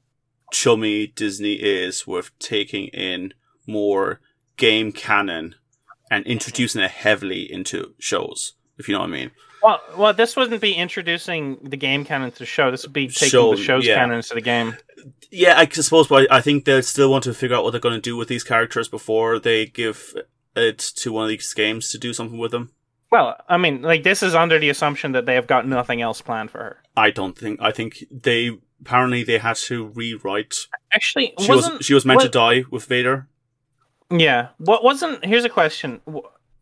chummy Disney is with taking in more game canon and introducing it heavily into shows, if you know what I mean. Well, well, this wouldn't be introducing the game canon to the show. This would be taking Show, the show's yeah. canon into the game. Yeah, I suppose, but I think they'll still want to figure out what they're going to do with these characters before they give it to one of these games to do something with them. Well, I mean, like this is under the assumption that they have got nothing else planned for her. I don't think. I think they apparently they had to rewrite. Actually, She was she was meant to die with Vader. Yeah. What wasn't? Here's a question.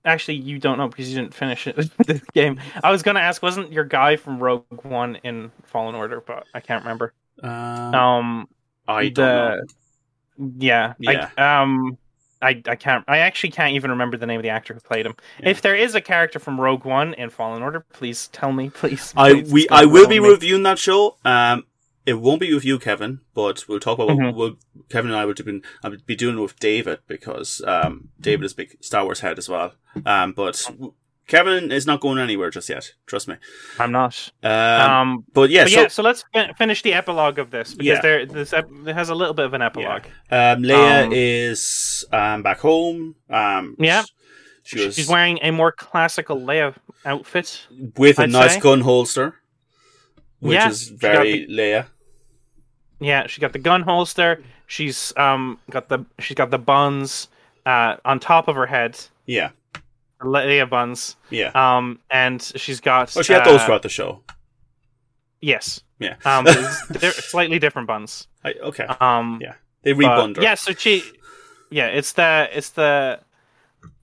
Actually, you don't know because you didn't finish it the game. I was gonna ask, wasn't your guy from Rogue One in Fallen Order? But I can't remember. Um, Um, I don't the- know. yeah, Yeah. I, um, I, I can't I actually can't even remember the name of the actor who played him. If there is a character from Rogue One in Fallen Order, please tell me, please. I we I will be me. reviewing that show. Um, it won't be with you, Kevin, but we'll talk about. Mhm. We'll, Kevin and I will be I'll be doing it with David because um David is a big Star Wars head as well. Um, but Kevin is not going anywhere just yet. Trust me. I'm not. Um, Um, but yeah, but so yeah, so let's fin- finish the epilogue of this because Yeah. there this ep- it has a little bit of an epilogue. um, Leia um, is um back home. Um, Yeah. she was She's wearing a more classical Leia outfit. with a I'd nice say. gun holster, which Yeah, is very Leia. Yeah, she got the gun holster. She's um got the she's got the buns uh on top of her head, Yeah, Leia buns. yeah. Um, and she's got. oh, she had those uh, throughout the show. Yes. Yeah. Um, they're slightly different buns. I, okay. Um, Yeah. They rebund yeah. So she, yeah, it's the it's the.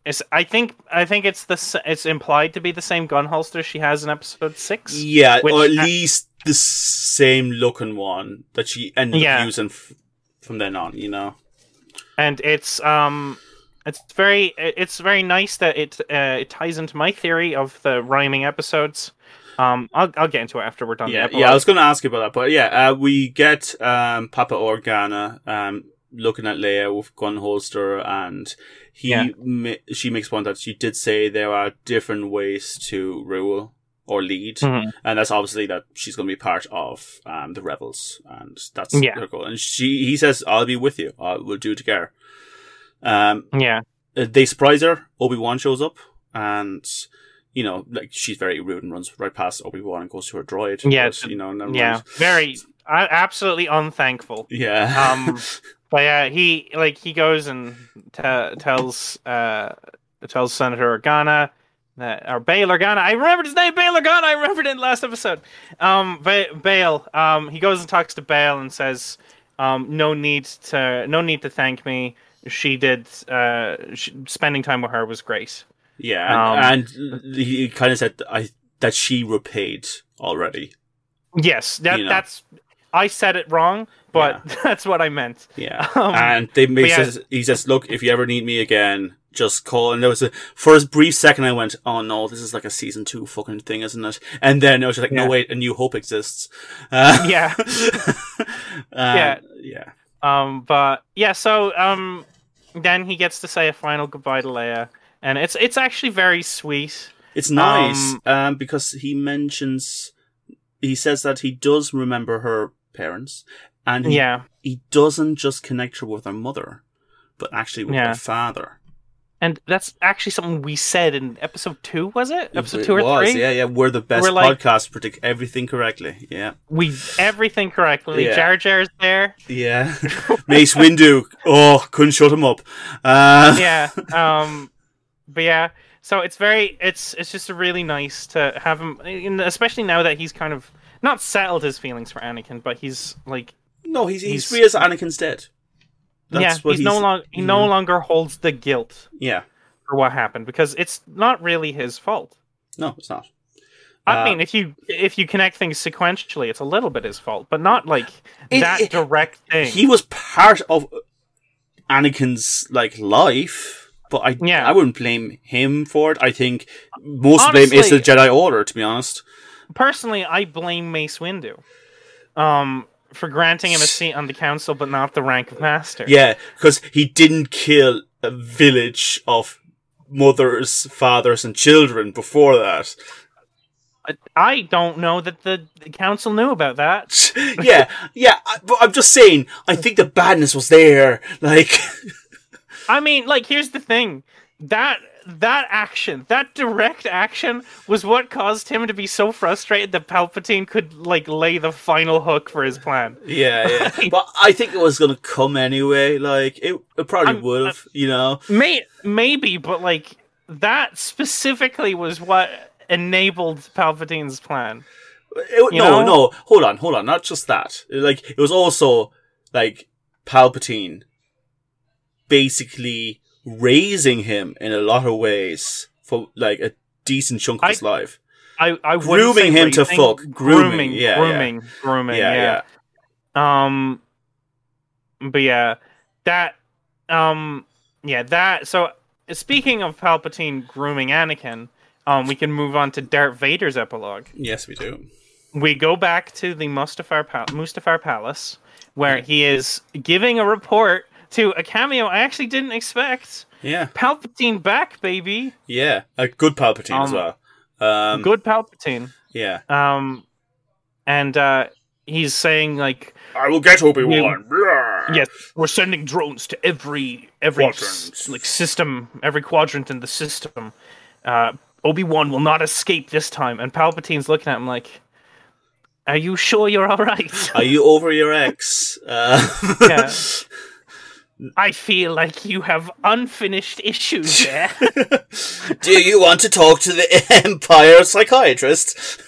It's, I think I think it's the it's implied to be the same gun holster she has in episode six. Yeah, or at least the same looking one that she ended Yeah. up using f- from then on. You know. and it's um it's very it's very nice that it uh, it ties into my theory of the rhyming episodes um i'll, I'll get into it after we're done Yeah, yeah. I was going to ask you about that, but yeah, uh, we get um, Papa Organa um, looking at Leia with gun holster, and he Yeah. ma- she makes one that she did say there are different ways to rule or lead, Mhm. and that's obviously that she's going to be part of um, the rebels, and that's Yeah. her goal. And she he says, "I'll be with you. Uh, we'll do it together." Um, yeah uh, they surprise her. Obi Wan shows up, and you know, like she's very rude and runs right past Obi Wan and goes to her droid. Yeah, but, you know, yeah mind. very uh, absolutely unthankful yeah. um but yeah he like he goes and t- tells uh tells senator organa that or Bail Organa. I remembered his name, Bail Organa. I remembered it in the last episode. Um, ba- Bail. Um, he goes and talks to Bail and says, um, "No need to, no need to thank me. She did. Uh, sh spending time with her was great. Yeah, um, and, and he kind of said I that she repaid already. Yes, that, You know. that's. I said it wrong, but that's what I meant. Yeah, Um, and they yeah. says he says, "Look, if you ever need me again." Just call, and there was a for a brief second I went, "Oh no, this is like a season two fucking thing, isn't it?" And then I was like, Yeah. "No, wait, A New Hope exists." Uh, Yeah. yeah, yeah. Um, but yeah, so um, then he gets to say a final goodbye to Leia, and it's it's actually very sweet. It's nice Um, um, because he mentions he says that he does remember her parents, and he, Yeah, he doesn't just connect her with her mother, but actually with Yeah. her father. and that's actually something we said in episode two. Was it episode It two or was, three? Yeah, yeah. We're the best We're like- podcast. Predict everything correctly. Yeah, We everything correctly. Yeah. Jar Jar's there. yeah. Mace Windu. Oh, couldn't shut him up. Uh, yeah. Um, but yeah, so it's very it's it's just really nice to have him, especially now that he's kind of not settled his feelings for Anakin, but he's like No, he's he's, He's- free as Anakin's dead. That's yeah, what he's, no longer he no Mhm. longer holds the guilt Yeah, for what happened because it's not really his fault. no, it's not. I Uh, mean, if you if you connect things sequentially, it's a little bit his fault, but not like It- that it- direct thing. he was part of Anakin's like life, but I Yeah. I wouldn't blame him for it. I think most blame is the Jedi Order, to be honest. Personally, I blame Mace Windu, um, for granting him a seat on the council, but not the rank of master. Yeah, because he didn't kill a village of mothers, fathers, and children before that. I- I don't know that the, the council knew about that. yeah, yeah, but I'm just saying. I think the badness was there. Like, I mean, like, here's the thing that that action, that direct action, was what caused him to be so frustrated that Palpatine could like lay the final hook for his plan. yeah, yeah. but I think it was gonna come anyway. Like, it, it probably I'm- uh, would have. You know. May maybe, but like that specifically was what enabled Palpatine's plan. It- no, know? no, hold on, hold on. Not just that. Like it was also like Palpatine basically raising him in a lot of ways for like a decent chunk of I- his life. I, I Grooming him to fuck. Grooming, grooming, yeah, yeah. grooming, grooming, yeah, yeah. Um, but yeah, that um, yeah, that. So speaking of Palpatine grooming Anakin, um, we can move on to Darth Vader's epilogue. Yes, we do. We go back to the Mustafar Pal- Mustafar Palace, where he is giving a report to a cameo I actually didn't expect. Yeah, Palpatine back, baby. yeah, a good Palpatine as Um, well. Um, Good Palpatine. Yeah, Um, and uh, he's saying like, I will get Obi Wan. yes, we're sending drones to every every s- like system, every quadrant in the system. Uh, Obi Wan will not escape this time. And Palpatine's looking at him like, "Are you sure you're all right?" Are you over your ex? Uh, Yeah. I feel like you have unfinished issues there. do you want to talk to the Empire psychiatrist?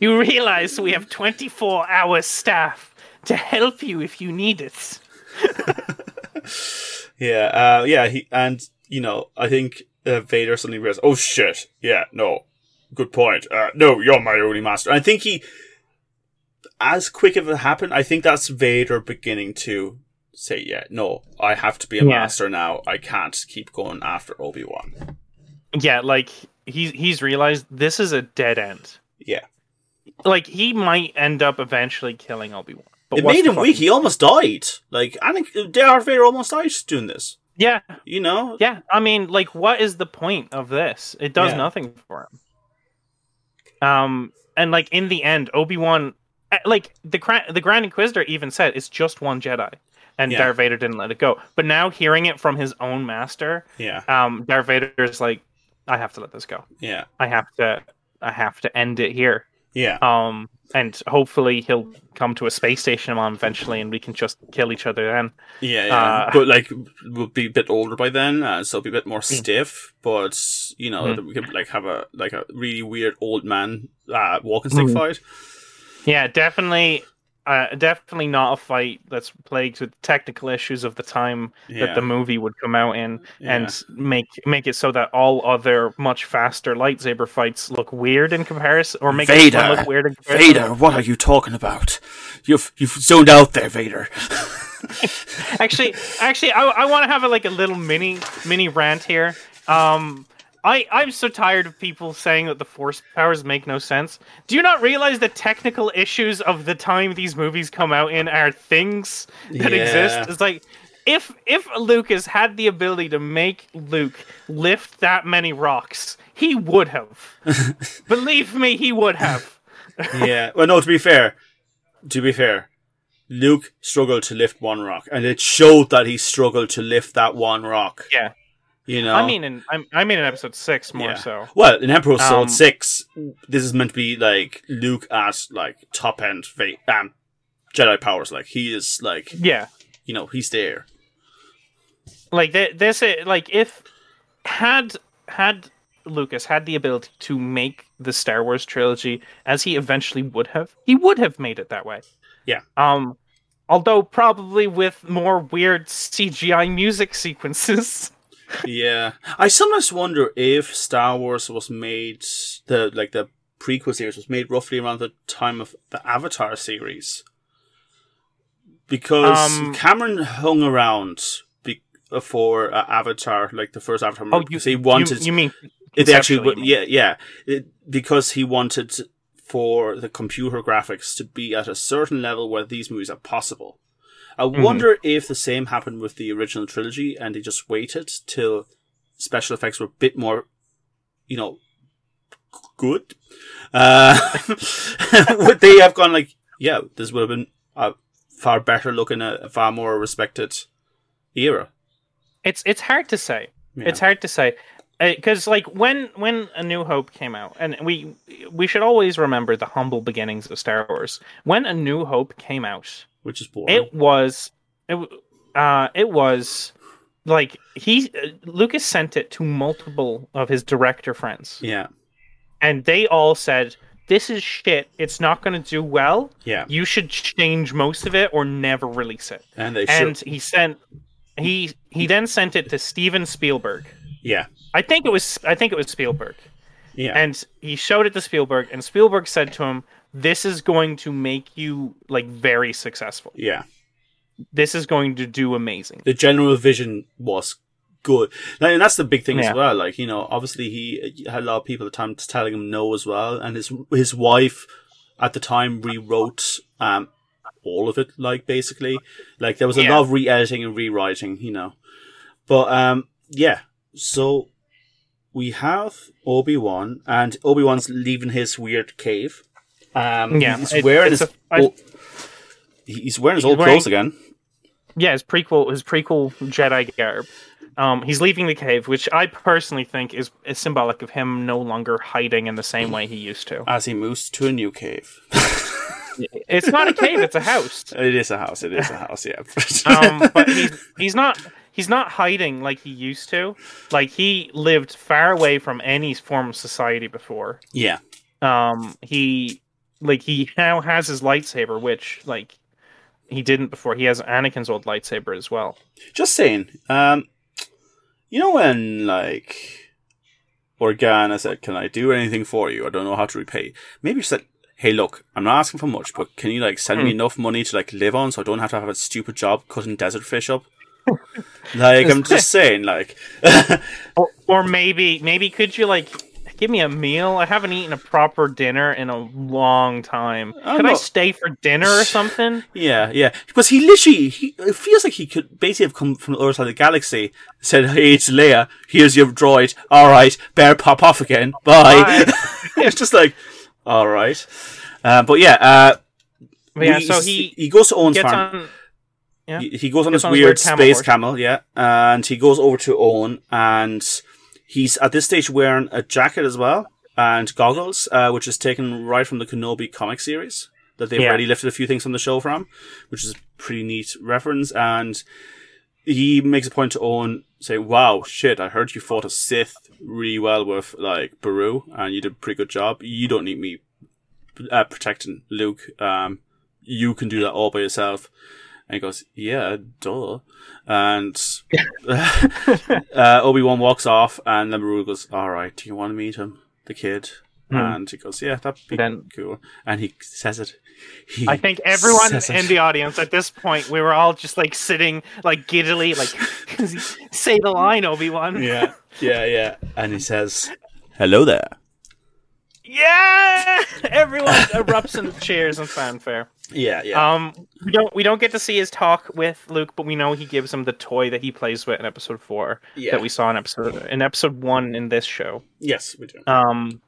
you realize we have 24 hour staff to help you if you need it. Yeah, uh, yeah, he and you know, I think uh, Vader suddenly realized, oh shit, yeah, no, good point. Uh, no, you're my only master. I think he, as quick as it happened, I think that's Vader beginning to say, yeah, no, I have to be a Yeah. master now. I can't keep going after Obi Wan. Yeah, like he's he's realized this is a dead end. Yeah, Like he might end up eventually killing Obi Wan. But it made him weak. He almost died. Like, I think Darth Vader almost died doing this. Yeah, You know? yeah. I mean, like, what is the point of this? It does Yeah. nothing for him. Um, and like in the end, Obi Wan, like the the Grand Inquisitor even said, it's just one Jedi, and Yeah. Darth Vader didn't let it go. But now hearing it from his own master, Yeah, um, Darth is like, I have to let this go. yeah, I have to, I have to end it here. yeah. Um, and hopefully he'll come to a space station on eventually, and we can just kill each other then. Yeah, yeah. Uh, but like we'll be a bit older by then, uh, so it'll be a bit more Hmm. stiff. But you know, we could like have a like a really weird old man uh, walking stick Mhm. fight. Yeah, definitely. Uh, definitely not a fight that's plagued with technical issues of the time Yeah, that the movie would come out in, Yeah. and make make it so that all other much faster lightsaber fights look weird in comparison, or make Vader! look weird in comparison. Vader, what are you talking about? You've you've zoned out there, Vader. actually, actually, I, I want to have a, like a little mini mini rant here. Um, I I'm so tired of people saying that the force powers make no sense. Do you not realize the technical issues of the time these movies come out in are things that Yeah. exist? It's like if if Lucas had the ability to make Luke lift that many rocks, he would have. Believe me, he would have. yeah. Well, no. To be fair, to be fair, Luke struggled to lift one rock, and it showed that he struggled to lift that one rock. Yeah. You know. I mean, in I mean in episode six more Yeah. so. Well, in Emperor's Sword Um, 6, this is meant to be like Luke at like top end um, Jedi powers. Like, he is like, Yeah. you know, he's there. like th- this like if had had lucas had the ability to make the star wars trilogy as he eventually would have he would have made it that way Yeah. um although probably with more weird cgi music sequences yeah. I sometimes wonder if Star Wars was made, the like the prequel series was made roughly around the time of the Avatar series. Because Um, Cameron hung around be- for uh, Avatar, like the first Avatar movie, oh you, he wanted you, you mean It actually, w- yeah, yeah, it, because he wanted for the computer graphics to be at a certain level where these movies are possible. I Mm-hmm. wonder if the same happened with the original trilogy, and they just waited till special effects were a bit more, you know, good. Uh, would they have gone like, yeah, this would have been a far better looking, a, far more respected era. it's it's hard to say Yeah. It's hard to say because like when when A New Hope came out, and we we should always remember the humble beginnings of Star Wars. When A New Hope came out, which is boring. it was it uh it was like he uh, Lucas sent it to multiple of his director friends, yeah, and they all said. This is shit. It's not going to do well. yeah, You should change most of it or never release it. and they And should. he sent he he then sent it to Steven Spielberg. Yeah, I think it was I think it was Spielberg. yeah, And he showed it to Spielberg and Spielberg said to him, "This is going to make you like very successful." yeah. this is going to do amazing. the general vision was good. And that's the big thing Yeah. as well. Like, you know, obviously he had a lot of people at the time telling him no as well. And his, his wife at the time rewrote, um, all of it, like, basically. Like, there was a Yeah. lot of re-editing and rewriting, you know. But, um, yeah. So, we have Obi-Wan, and Obi-Wan's leaving his weird cave. Um, Yeah, he's it- wearing his, a- I- old- he's wearing his old wearing- clothes again. Yeah, his prequel, his prequel Jedi garb. Um, he's leaving the cave, which I personally think is, is symbolic of him no longer hiding in the same way he used to. As he moves to a new cave. It's not a cave; it's a house. It is a house. It is a house. Yeah. um, but he's he's not he's not hiding like he used to. Like he lived far away from any form of society before. yeah. Um, he like he now has his lightsaber, which like he didn't before. He has Anakin's old lightsaber as well. Just saying. Um, you know when like Organa said, "Can I do anything for you? I don't know how to repay." Maybe she said, "Hey, look, I'm not asking for much, but can you like send me Hmm. enough money to like live on, so I don't have to have a stupid job cutting desert fish up?" like I'm just saying, like Or, or maybe maybe could you like give me a meal? I haven't eaten a proper dinner in a long time. I'm Could I stay for dinner or something? Yeah, yeah. Because he literally, he, it feels like he could basically have come from the other side of the galaxy, said, hey, it's Leia, here's your droid, alright, better pop off again, bye. it's just like, alright. Uh, but yeah, uh, But yeah, we- so he he goes to Owen's farm. on. Yeah. He, goes on Gets this on weird weird camel space horse. camel, yeah, and he goes over to Owen, and he's at this stage wearing a jacket as well, and goggles, uh, which is taken right from the Kenobi comic series that they've Yeah. already lifted a few things from the show from, which is a pretty neat reference, and he makes a point to Owen, say, wow, shit, I heard you fought a Sith really well with, like, Beru, and you did a pretty good job. You don't need me uh, protecting Luke. Um, you can do that all by yourself. And he goes, yeah, duh. And uh, Obi Wan walks off, and then Beru goes, all right, do you want to meet him, the kid? Hmm. And he goes, yeah, that'd be Then- cool. And he says it. He I think everyone in the audience at this point, we were all just like sitting like giddily, like say the line, Obi Wan. yeah, yeah, yeah. And he says, hello there. Yeah! Everyone erupts in cheers and fanfare. Yeah, yeah. Um, we don't we don't get to see his talk with Luke, but we know he gives him the toy that he plays with in Episode Four Yeah. that we saw in episode in Episode One in this show. yes, we do. Um,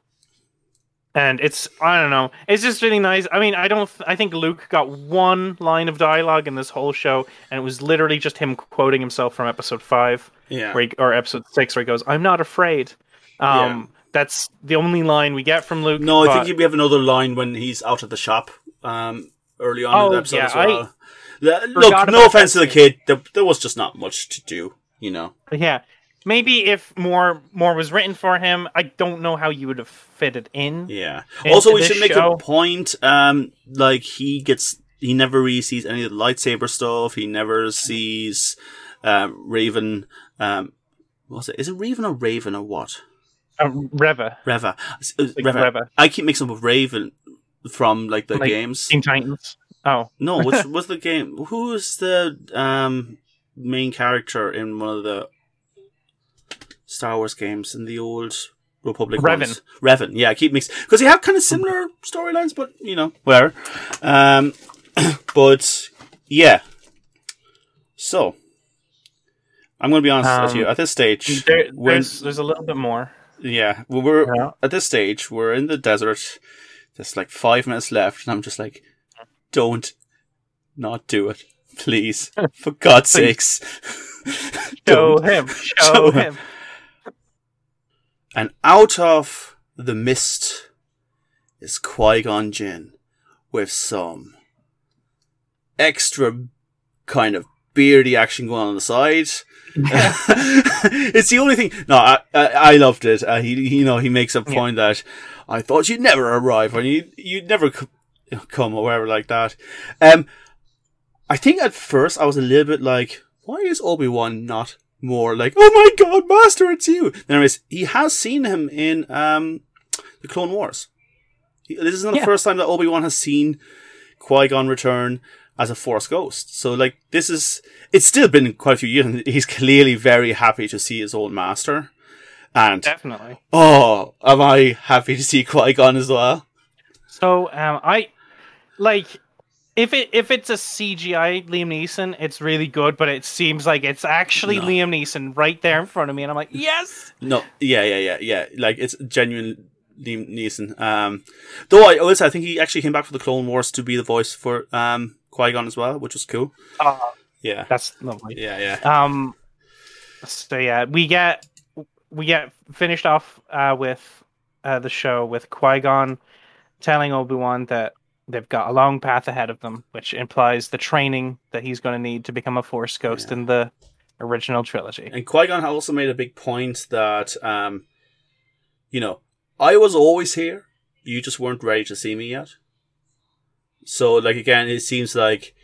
and it's I don't know, it's just really nice. I mean, I don't I think Luke got one line of dialogue in this whole show, and it was literally just him quoting himself from Episode Five, yeah. he, or Episode Six, where he goes, "I'm not afraid." Um, that's the only line we get from Luke. No, I but- think we have another line when he's out at the shop um, early on in Oh, the episode yeah, as well. The- look, no offense to the kid, there, there was just not much to do, you know. Yeah. Maybe if more more was written for him, I don't know how you would have fitted in. Yeah. Also, we should make show- a point. Um, like he gets, he never really sees any of the lightsaber stuff. He never sees um, Raven. Um, what's it? Is it Raven or Raven or what? Uh, Reva, Reva. Uh, like Reva. Reva, I keep mixing up with Raven from like the Like games. Teen Titans. Oh, No, what's what's the game? Who is the um main character in one of the Star Wars games in the old Republic Revan. ones? Revan. Yeah, I keep mixing because they have kind of similar storylines, but you know, whatever. Um, but yeah. So I'm going to be honest with Um, you. At this stage, there, there's there's a little bit more. yeah, well, we're Yeah. at this stage. We're in the desert. There's like five minutes left, and I'm just like, don't not do it, please, for God's sakes. Show him. Show, Show him. him. And out of the mist is Qui Gon Jinn with some extra kind of beardy action going on, on the side. it's the only thing. No, I I, I loved it. Uh, he, he, you know, he makes a point that I thought you'd never arrive, and you you'd never c- come or whatever like that. Um, I think at first I was a little bit like, why is Obi Wan not more like, oh my God, Master, it's you? Anyways, he has seen him in um the Clone Wars. This isn't the first time that Obi Wan has seen Qui Gon return as a Force ghost. So like this is it's still been quite a few years, and he's clearly very happy to see his old master. And Definitely. oh, am I happy to see Qui Gon as well? So um, I like if it if it's a CGI Liam Neeson, it's really good, but it seems like it's actually No. Liam Neeson right there in front of me, and I'm like, yes. No, yeah, yeah, yeah, yeah. Like it's genuine Liam Neeson. Um, though I say, I think he actually came back for the Clone Wars to be the voice for um Qui Gon as well, which was cool. Uh, Yeah, that's lovely. yeah, yeah. Um, so yeah, we get we get finished off uh, with uh, the show with Qui Gon telling Obi Wan that they've got a long path ahead of them, which implies the training that he's going to need to become a Force ghost Yeah. in the original trilogy. And Qui Gon also made a big point that, um, you know, I was always here. You just weren't ready to see me yet. So, like again, it seems like,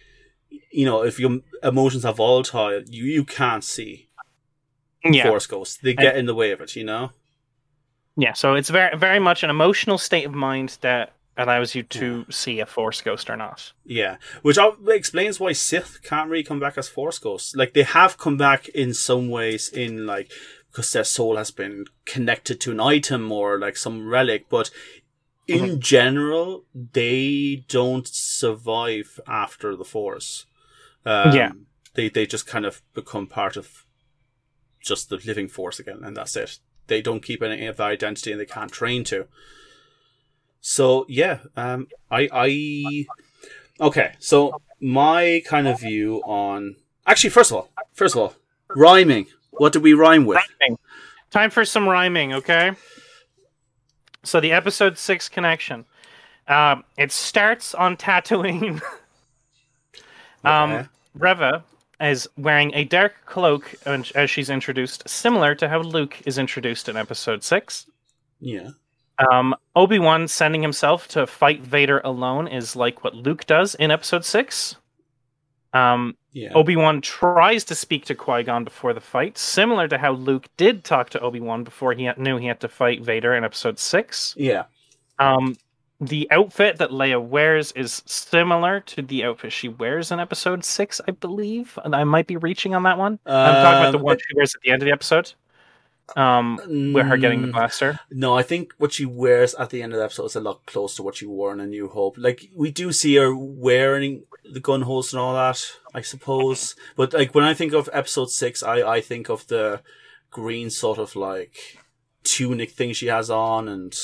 you know, if your emotions are volatile, you you can't see Yeah, Force ghosts. They get in the way of it. You know. yeah. So it's very very much an emotional state of mind that allows you to see a Force ghost or not. Yeah, which explains why Sith can't really come back as Force ghosts. Like they have come back in some ways, in like because their soul has been connected to an item or like some relic, but in general, they don't survive after the Force. Um, Yeah. they they just kind of become part of just the living Force again, and that's it. They don't keep any of their identity, and they can't train to. So yeah, um, I I okay. So my kind of view on actually, first of all, first of all, rhyming. What do we rhyme with? Rhyming. Time for some rhyming, okay? So the episode six connection. Um, it starts on Tatooine. um, Okay. Reva is wearing a dark cloak as she's introduced, similar to how Luke is introduced in episode six. Yeah. Um, Obi Wan sending himself to fight Vader alone is like what Luke does in episode six. Um, Yeah. Obi Wan tries to speak to Qui Gon before the fight, similar to how Luke did talk to Obi Wan before he knew he had to fight Vader in Episode Six. Yeah. Um, the outfit that Leia wears is similar to the outfit she wears in Episode Six, I believe, and I might be reaching on that one. I'm talking about the Um, one she wears at the end of the episode, um, with her getting the Mm, blaster. No, I think what she wears at the end of the episode is a lot closer to what she wore in A New Hope. Like we do see her wearing the gun holster and all that, I suppose. But like when I think of episode six, I I think of the green sort of like tunic thing she has on and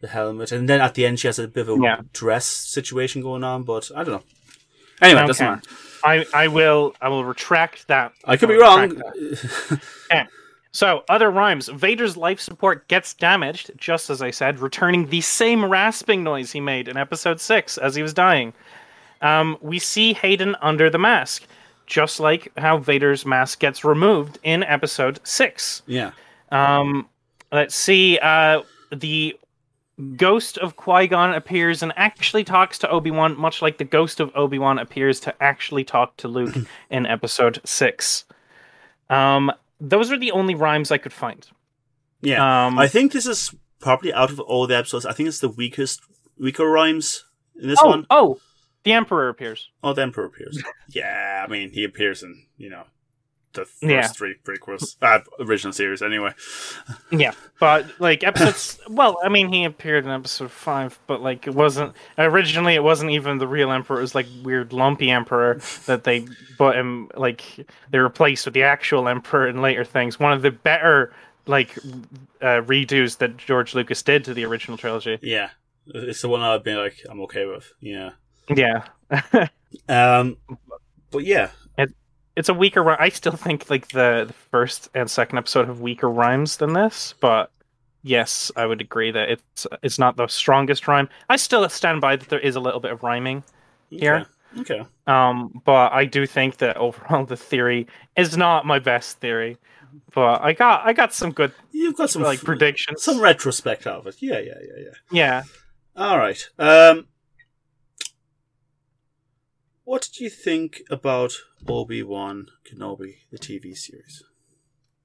the helmet, and then at the end she has a bit of a Yeah. dress situation going on. But I don't know. Anyway, doesn't matter. I, I will I will retract that. I could I be wrong. that. So, other rhymes. Vader's life support gets damaged, just as I said, returning the same rasping noise he made in episode 6 as he was dying. Um, we see Hayden under the mask, just like how Vader's mask gets removed in episode 6. yeah. Um, let's see. Uh, the ghost of Qui Gon appears and actually talks to Obi Wan, much like the ghost of Obi Wan appears to actually talk to Luke in Episode Six. Um, those are the only rhymes I could find. Yeah. Um, I think this is probably out of all the episodes. I think it's the weakest, weaker rhymes in this oh, one. oh, the Emperor appears. Oh, the Emperor appears. yeah, I mean, he appears in, you know, the first Yeah. three prequels, uh, original series anyway. Yeah, but like episodes. well, I mean, he appeared in Episode Five, but like it wasn't originally. It wasn't even the real Emperor. It was like weird lumpy Emperor that they put him like they replaced with the actual Emperor in later things. One of the better like uh, redos that George Lucas did to the original trilogy. Yeah. It's the one I've been like, I'm okay with. Yeah. Yeah, Um, but yeah. It's a weaker. rhy- I still think like the, the first and second episode have weaker rhymes than this, but yes, I would agree that it's it's not the strongest rhyme. I still stand by that there is a little bit of rhyming, Here? Okay. um, but I do think that overall the theory is not my best theory. But I got I got some good You've got some like f- predictions. some retrospect of it. Yeah, yeah, yeah, yeah. yeah, All right. Um, what did you think about Obi Wan Kenobi, the TV series?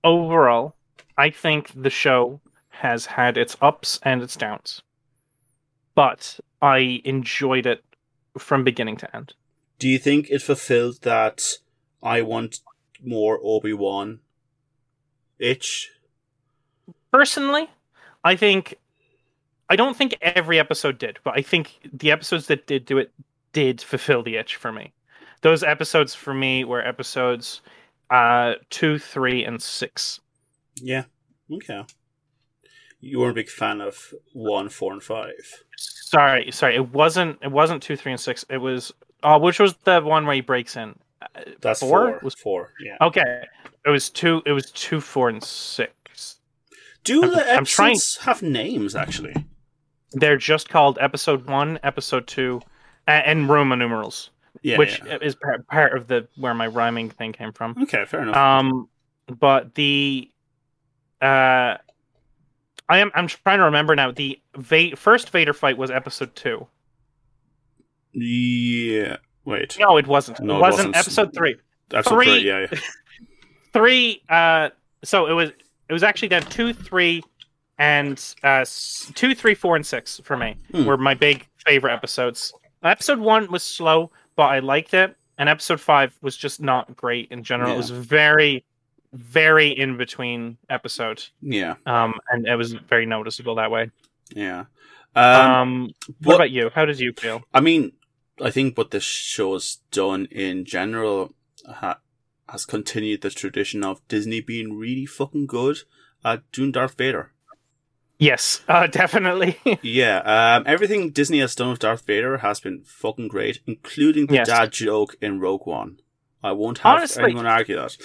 overall, I think the show has had its ups and its downs, but I enjoyed it from beginning to end. Do you think it fulfilled that I want more Obi Wan itch? Personally, I think I don't think every episode did, but I think the episodes that did do it did fulfill the itch for me. Those episodes for me were episodes uh two, three, and six. Yeah. Okay. You weren't a big fan of one, four, and five. Sorry, sorry, it wasn't. It wasn't two, three, and six. It was. Oh, which was the one where he breaks in? That's Four? four. Was- four. Yeah. Okay, it was two. It was two, four, and six. Do I'm- the I'm trying- episodes have names actually? They're just called episode one, episode two, and Roman numerals, Yeah. which yeah. is part, part of the where my rhyming thing came from. Okay, fair enough. Um, but the uh, I am I'm trying to remember now. The Va- first Vader fight was episode two. yeah. Wait. No, it wasn't. No, it it wasn't. wasn't. Episode three. That's three- three. Yeah, yeah. Three. Uh, so it was it was actually then two, three, and uh, two, three, four, and six for me Hmm. were my big favorite episodes. Episode one was slow, but I liked it, and episode five was just not great in general. It was very, very in between episode. Yeah. um, and it was very noticeable that way. Yeah. Um, Um, what what- about you? How did you feel? I mean, I think what this show's done in general ha- has continued the tradition of Disney being really fucking good at doing Darth Vader. Yes, uh, definitely. Yeah, um, everything Disney has done with Darth Vader has been fucking great, including the Yes. dad joke in Rogue One. I won't have Honestly- anyone argue that.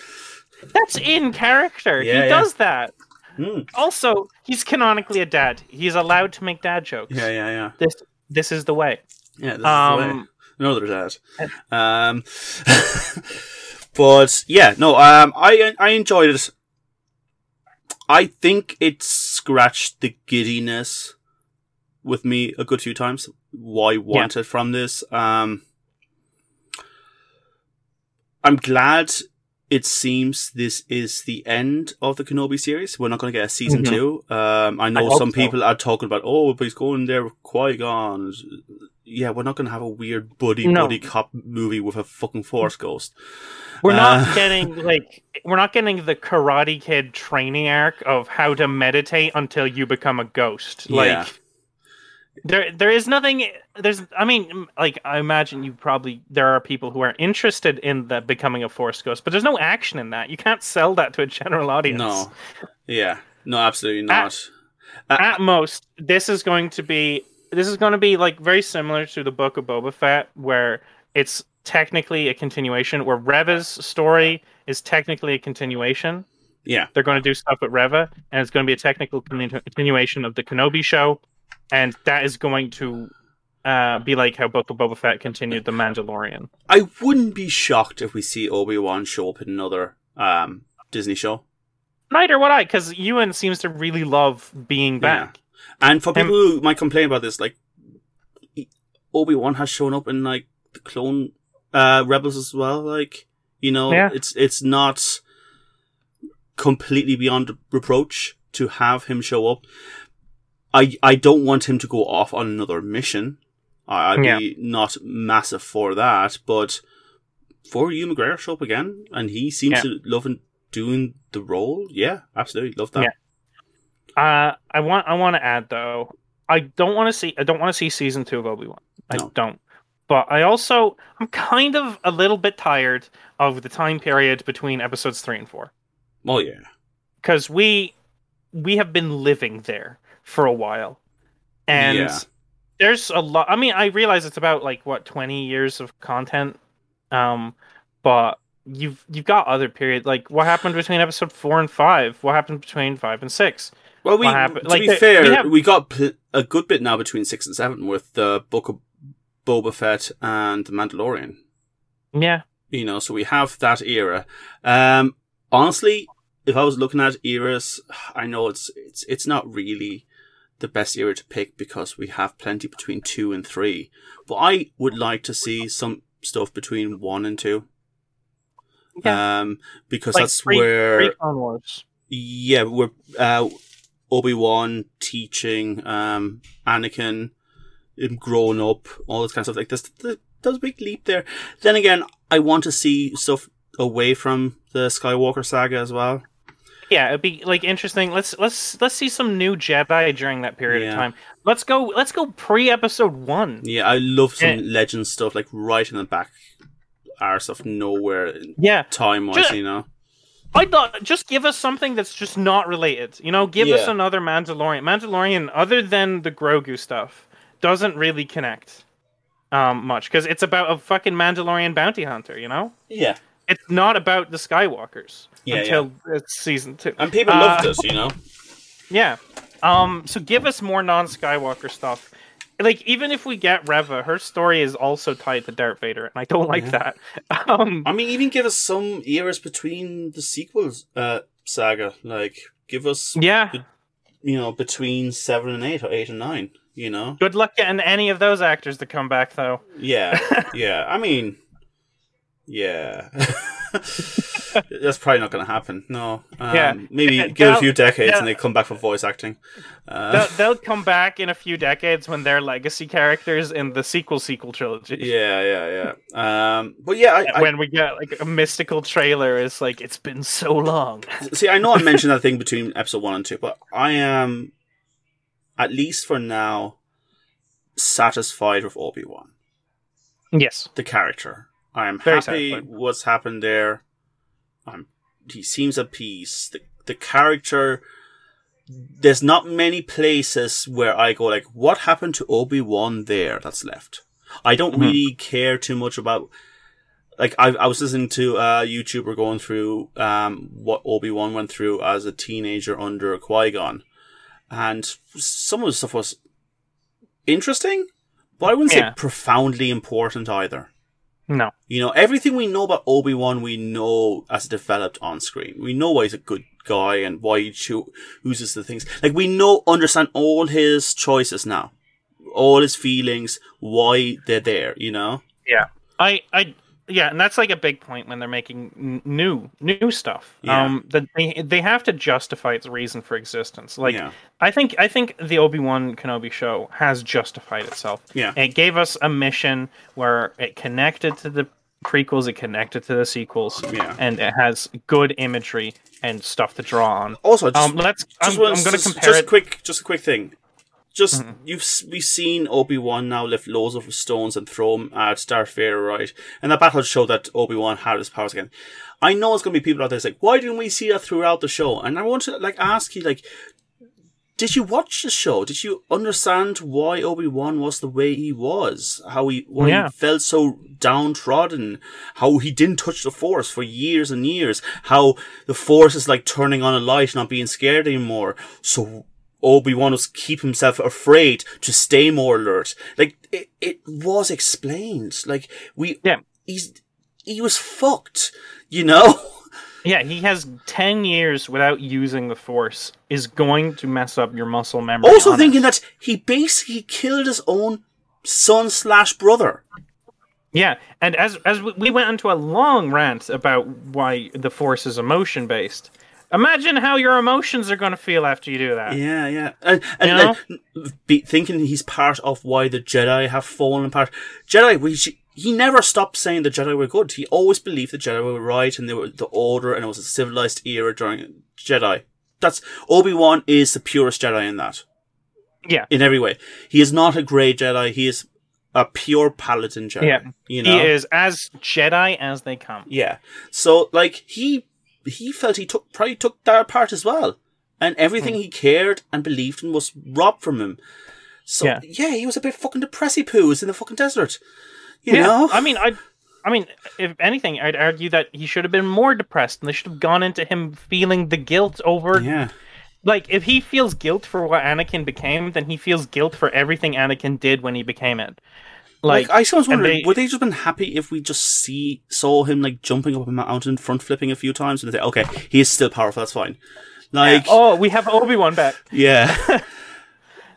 That's in character. Yeah, he yeah. does that. Hmm. Also, he's canonically a dad. He's allowed to make dad jokes. Yeah, yeah, yeah. This this is the way. Yeah, this is the way. Um, No, they're. Um, but yeah, no, um, I I enjoyed it. I think it scratched the giddiness with me a good few times. I wanted from this. Um, I'm glad it seems this is the end of the Kenobi series. We're not going to get a season Mhm. two. Um, I know hope some so. people are talking about, oh, but he's going there with Qui Gon. Yeah, we're not going to have a weird buddy No. buddy cop movie with a fucking Force ghost. We're not Uh, getting like we're not getting the Karate Kid training arc of how to meditate until you become a ghost. Like Yeah. there there is nothing there's I mean like I imagine you probably there are people who are interested in the becoming a force ghost, but there's no action in that. You can't sell that to a general audience. No. Yeah. No, absolutely not. Uh, At most, this is going to be this is going to be like very similar to the book of Boba Fett where it's technically a continuation where Reva's story is technically a continuation. yeah. They're going to do stuff with Reva, and it's going to be a technical continuation of the Kenobi show, and that is going to uh, be like how Book of Boba Fett continued the Mandalorian. I wouldn't be shocked if we see Obi Wan show up in another um, Disney show. Neither would I, because Ewan seems to really love being back. And for Um, people who might complain about this, like Obi Wan has shown up in like the Clone uh, Rebels as well. Like you know, Yeah. it's it's not completely beyond reproach to have him show up. I I don't want him to go off on another mission. I, I'd be not massive for that, but for Ewan McGregor show up again, and he seems Yeah. to love doing the role. Yeah, absolutely love that. Uh, I want I want to add though, I don't want to see I don't want to see season two of Obi Wan. I No. don't. But I also I'm kind of a little bit tired of the time period between episodes three and four Oh yeah, because we we have been living there for a while, and Yeah. there's a lot. I mean, I realize it's about like what twenty years of content, um, but you've you've got other period like what happened between episode four and five. What happened between five and six? Well, we to like, be fair, we we, got pl- a good bit now between six and seven with the Book of Boba Fett and the Mandalorian. Yeah, You know, so we have that era. Um, honestly, if I was looking at eras, I know it's it's it's not really the best era to pick because we have plenty between two and three. But I would like to see some stuff between one and two. Um, because Like that's pre- where pre Clone Wars. yeah, we're uh, Obi Wan teaching um, Anakin him growing up, all this kind of stuff. Like this, there's a big leap there. Then again, I want to see stuff away from the Skywalker saga as well. Yeah, it'd be like interesting. Let's let's let's see some new Jedi during that period Yeah. of time. Let's go. Let's go pre episode one. Yeah, I love some legend stuff, like right in the back arse of nowhere Yeah, time wise, you know. I thought just give us something that's just not related. You know, give us another Mandalorian. Mandalorian, other than the Grogu stuff, doesn't really connect um much because it's about a fucking Mandalorian bounty hunter. You know, Yeah. it's not about the Skywalkers Yeah, until it's season two. And people Uh, loved it, you know. Yeah. Um. So give us more non-Skywalker stuff. Like even if we get Reva, her story is also tied to Darth Vader, and I don't like Yeah. that. Um. I mean, even give us some eras between the sequels uh, saga. Like, give us, Yeah. you know, between seven and eight or eight and nine. You know. Good luck getting any of those actors to come back, though. Yeah, yeah. I mean, yeah. That's probably not going to happen. No. Um, Yeah. Maybe Yeah, give it a few decades and they come back for voice acting. Uh, They'll, they'll come back in a few decades when they're legacy characters in the sequel sequel trilogy. yeah, yeah, yeah. Um, but yeah, I, I, When we get like a mystical trailer, it's like it's been so long. See, I know I mentioned that thing between episode one and two, but I am, at least for now, satisfied with Obi Wan, Yes. the character. I am Very happy what's happened there. I'm. He seems at peace. The the character. There's not many places where I go like, what happened to Obi Wan there? That's left. I don't Mhm. really care too much about like I, I was listening to a YouTuber going through um, what Obi Wan went through as a teenager under Qui Gon, and some of the stuff was interesting, but I wouldn't Yeah. say profoundly important either. No. You know, everything we know about Obi Wan, we know as developed on screen. We know why he's a good guy and why he choo- chooses the things. Like we know, understand all his choices now, all his feelings, why they're there. You know. Yeah. I, I, yeah, and that's like a big point when they're making n- new, new stuff. Yeah. Um, that they they have to justify its reason for existence. Like, yeah. I think, I think the Obi Wan Kenobi show has justified itself. Yeah. It gave us a mission where it connected to the prequels, it connected to the sequels, Yeah. and it has good imagery and stuff to draw on. Also, just, Um, let's. I'm, just, I'm going to compare just it. quick, just a quick thing. Just Mhm. you've we've seen Obi Wan now lift loads of stones and throw them at Darth Vader, right? And that battle showed that Obi Wan had his powers again. I know it's going to be people out there like, why didn't we see that throughout the show? And I want to like ask you, like, did you watch the show? Did you understand why Obi Wan was the way he was? How he why Yeah. he felt so downtrodden? How he didn't touch the Force for years and years? How the Force is like turning on a light, not being scared anymore. So Obi Wan was keep himself afraid to stay more alert. Like it, it was explained. Like we, Yeah. he's he was fucked. You know. Yeah, he has 10 years without using the Force, is going to mess up your muscle memory. Also thinking it. that he basically killed his own son slash brother. Yeah, and as as we- we went into a long rant about why the Force is emotion based. Imagine how your emotions are going to feel after you do that. Yeah, yeah, and, and You know? be, thinking he's part of why the Jedi have fallen apart. Jedi, we, he never stopped saying the Jedi were good. He always believed the Jedi were right and they were the order, and it was a civilized era during Jedi. That's Obi Wan is the purest Jedi in that. Yeah. in every way. He is not a grey Jedi. He is a pure Paladin Jedi. Yeah. you know. He is as Jedi as they come. Yeah. So like he he felt he took probably took that part as well. And everything Hmm. he cared and believed in was robbed from him. So Yeah. yeah, he was a bit fucking depressy poos in the fucking desert. You yeah, know? I mean, I, I mean, if anything, I'd argue that he should have been more depressed, and they should have gone into him feeling the guilt over yeah. like if he feels guilt for what Anakin became, then he feels guilt for everything Anakin did when he became it. Like, Like, I sometimes and wonder, they- would they just been happy if we just see saw him like jumping up a mountain, front flipping a few times, and they say, okay, he is still powerful. That's fine. Like, oh, we have Obi Wan back. yeah,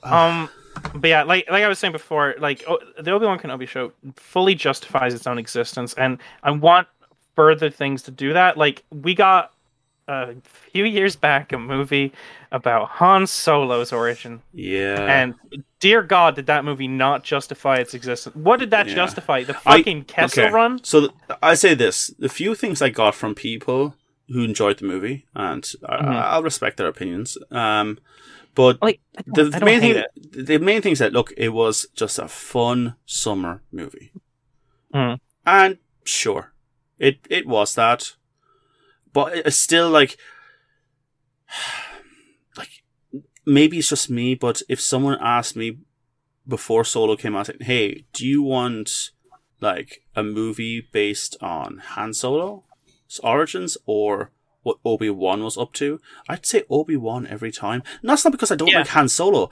Um, but yeah, like like I was saying before, like o- the Obi Wan Kenobi show fully justifies its own existence, and I want further things to do that. Like we got a few years back a movie about Han Solo's origin, Yeah. and dear God, did that movie not justify its existence? What did that Yeah. justify? The I- fucking Kessel okay. Run? So th- I say this: the few things I got from people who enjoyed the movie, and I, Mhm. I'll respect their opinions. Um, but Like, I the don't, I don't main thing, it. the main thing is that look, it was just a fun summer movie, Mhm. and sure, it it was that, but it's still like, like maybe it's just me, but if someone asked me before Solo came out, saying, "Hey, do you want like a movie based on Han Solo's origins or what Obi Wan was up to?" I'd say Obi Wan every time. And that's not because I don't Yeah. like Han Solo.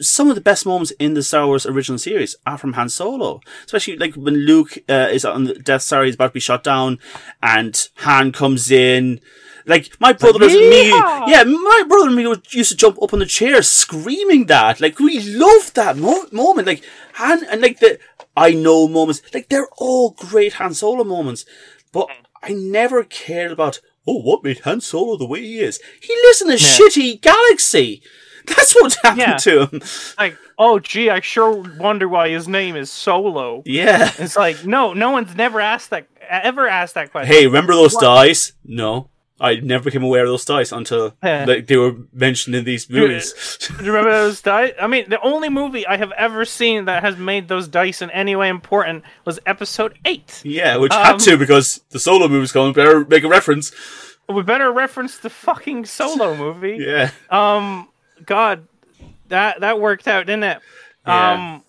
Some of the best moments in the Star Wars original series are from Han Solo, especially like when Luke uh, is on the Death Star, he's about to be shot down, and Han comes in. Like my brother and me, yeah, my brother and me would- used to jump up on the chair screaming that. Like we loved that mo- moment. Like Han and like the I know moments. Like they're all great Han Solo moments, but I never cared about. Oh, what made Han Solo the way he is? He lives in a Yeah. shitty galaxy. That's what happened Yeah. to him. Like, oh gee, I sure wonder why his name is Solo. Yeah. It's like, no, no one's never asked that, ever asked that question. Hey, remember those What? dice? No. I never became aware of those dice until Yeah. like, they were mentioned in these movies. Do you remember those dice? I mean, the only movie I have ever seen that has made those dice in any way important was Episode Eight. yeah, which Um, had to because the solo movie's coming. Better make a reference. We better reference the fucking Solo movie. Yeah. Um, God, that that worked out, didn't it? Yeah. Um,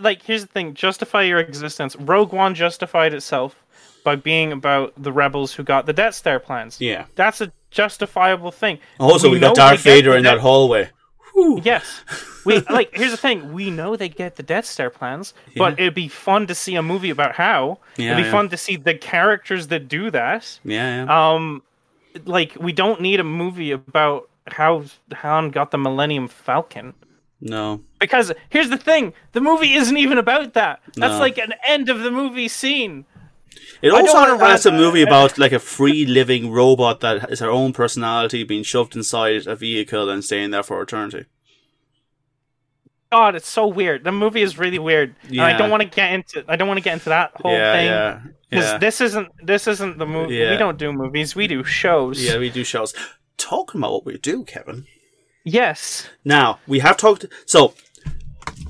like here's the thing: justify your existence. Rogue One justified itself by being about the rebels who got the Death Star plans. Yeah. That's a justifiable thing. Also, we, know got Darth Vader in that hallway. Whew. Yes, we like. Here's the thing: we know they get the Death Star plans, but it'd be fun to see a movie about how. Yeah, it'd be yeah. fun to see the characters that do that. Yeah, yeah. Um, like we don't need a movie about how Han got the Millennium Falcon. no. Because here's the thing: the movie isn't even about that. That's No. like an end of the movie scene. It also has a movie about like a free living robot that has her own personality being shoved inside a vehicle and staying there for eternity. God, it's so weird. The movie is really weird, and I don't want to get into. I don't want to get into that whole yeah, thing. yeah, Because yeah. this isn't this isn't the movie. Yeah. We don't do movies. We do shows. yeah, we do shows. Talking about what we do, Kevin. Yes. Now we have talked. So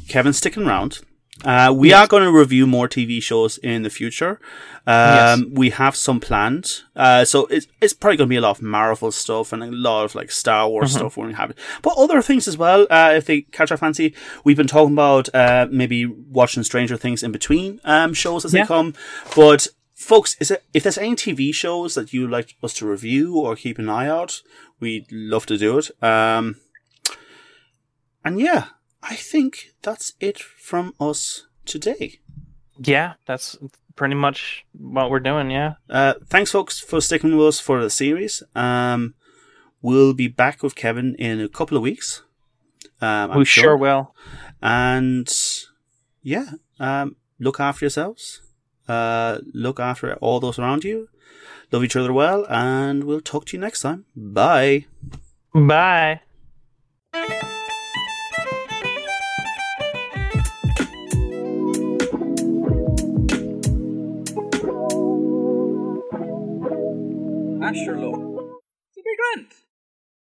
Kevin's sticking around. Uh, we are going to review more TV shows in the future. Um, Yes. We have some planned. Uh, so it's, it's probably going to be a lot of Marvel stuff and a lot of like Star Wars Mm-hmm. stuff when we have it. But other things as well, uh, if they catch our fancy. We've been talking about uh, maybe watching Stranger Things in between um, shows as Yeah. they come. But folks, is it, if there's any TV shows that you'd like us to review or keep an eye out, we'd love to do it. Um, and yeah, I think that's it from us today. Yeah, that's pretty much what we're doing. Yeah. Uh, thanks, folks, for sticking with us for the series. Um, we'll be back with Kevin in a couple of weeks. Um, we sure will. And yeah, um, look after yourselves. Uh, look after all those around you. Love each other well, and we'll talk to you next time. Bye. Bye. Asherlo. It'll be grand.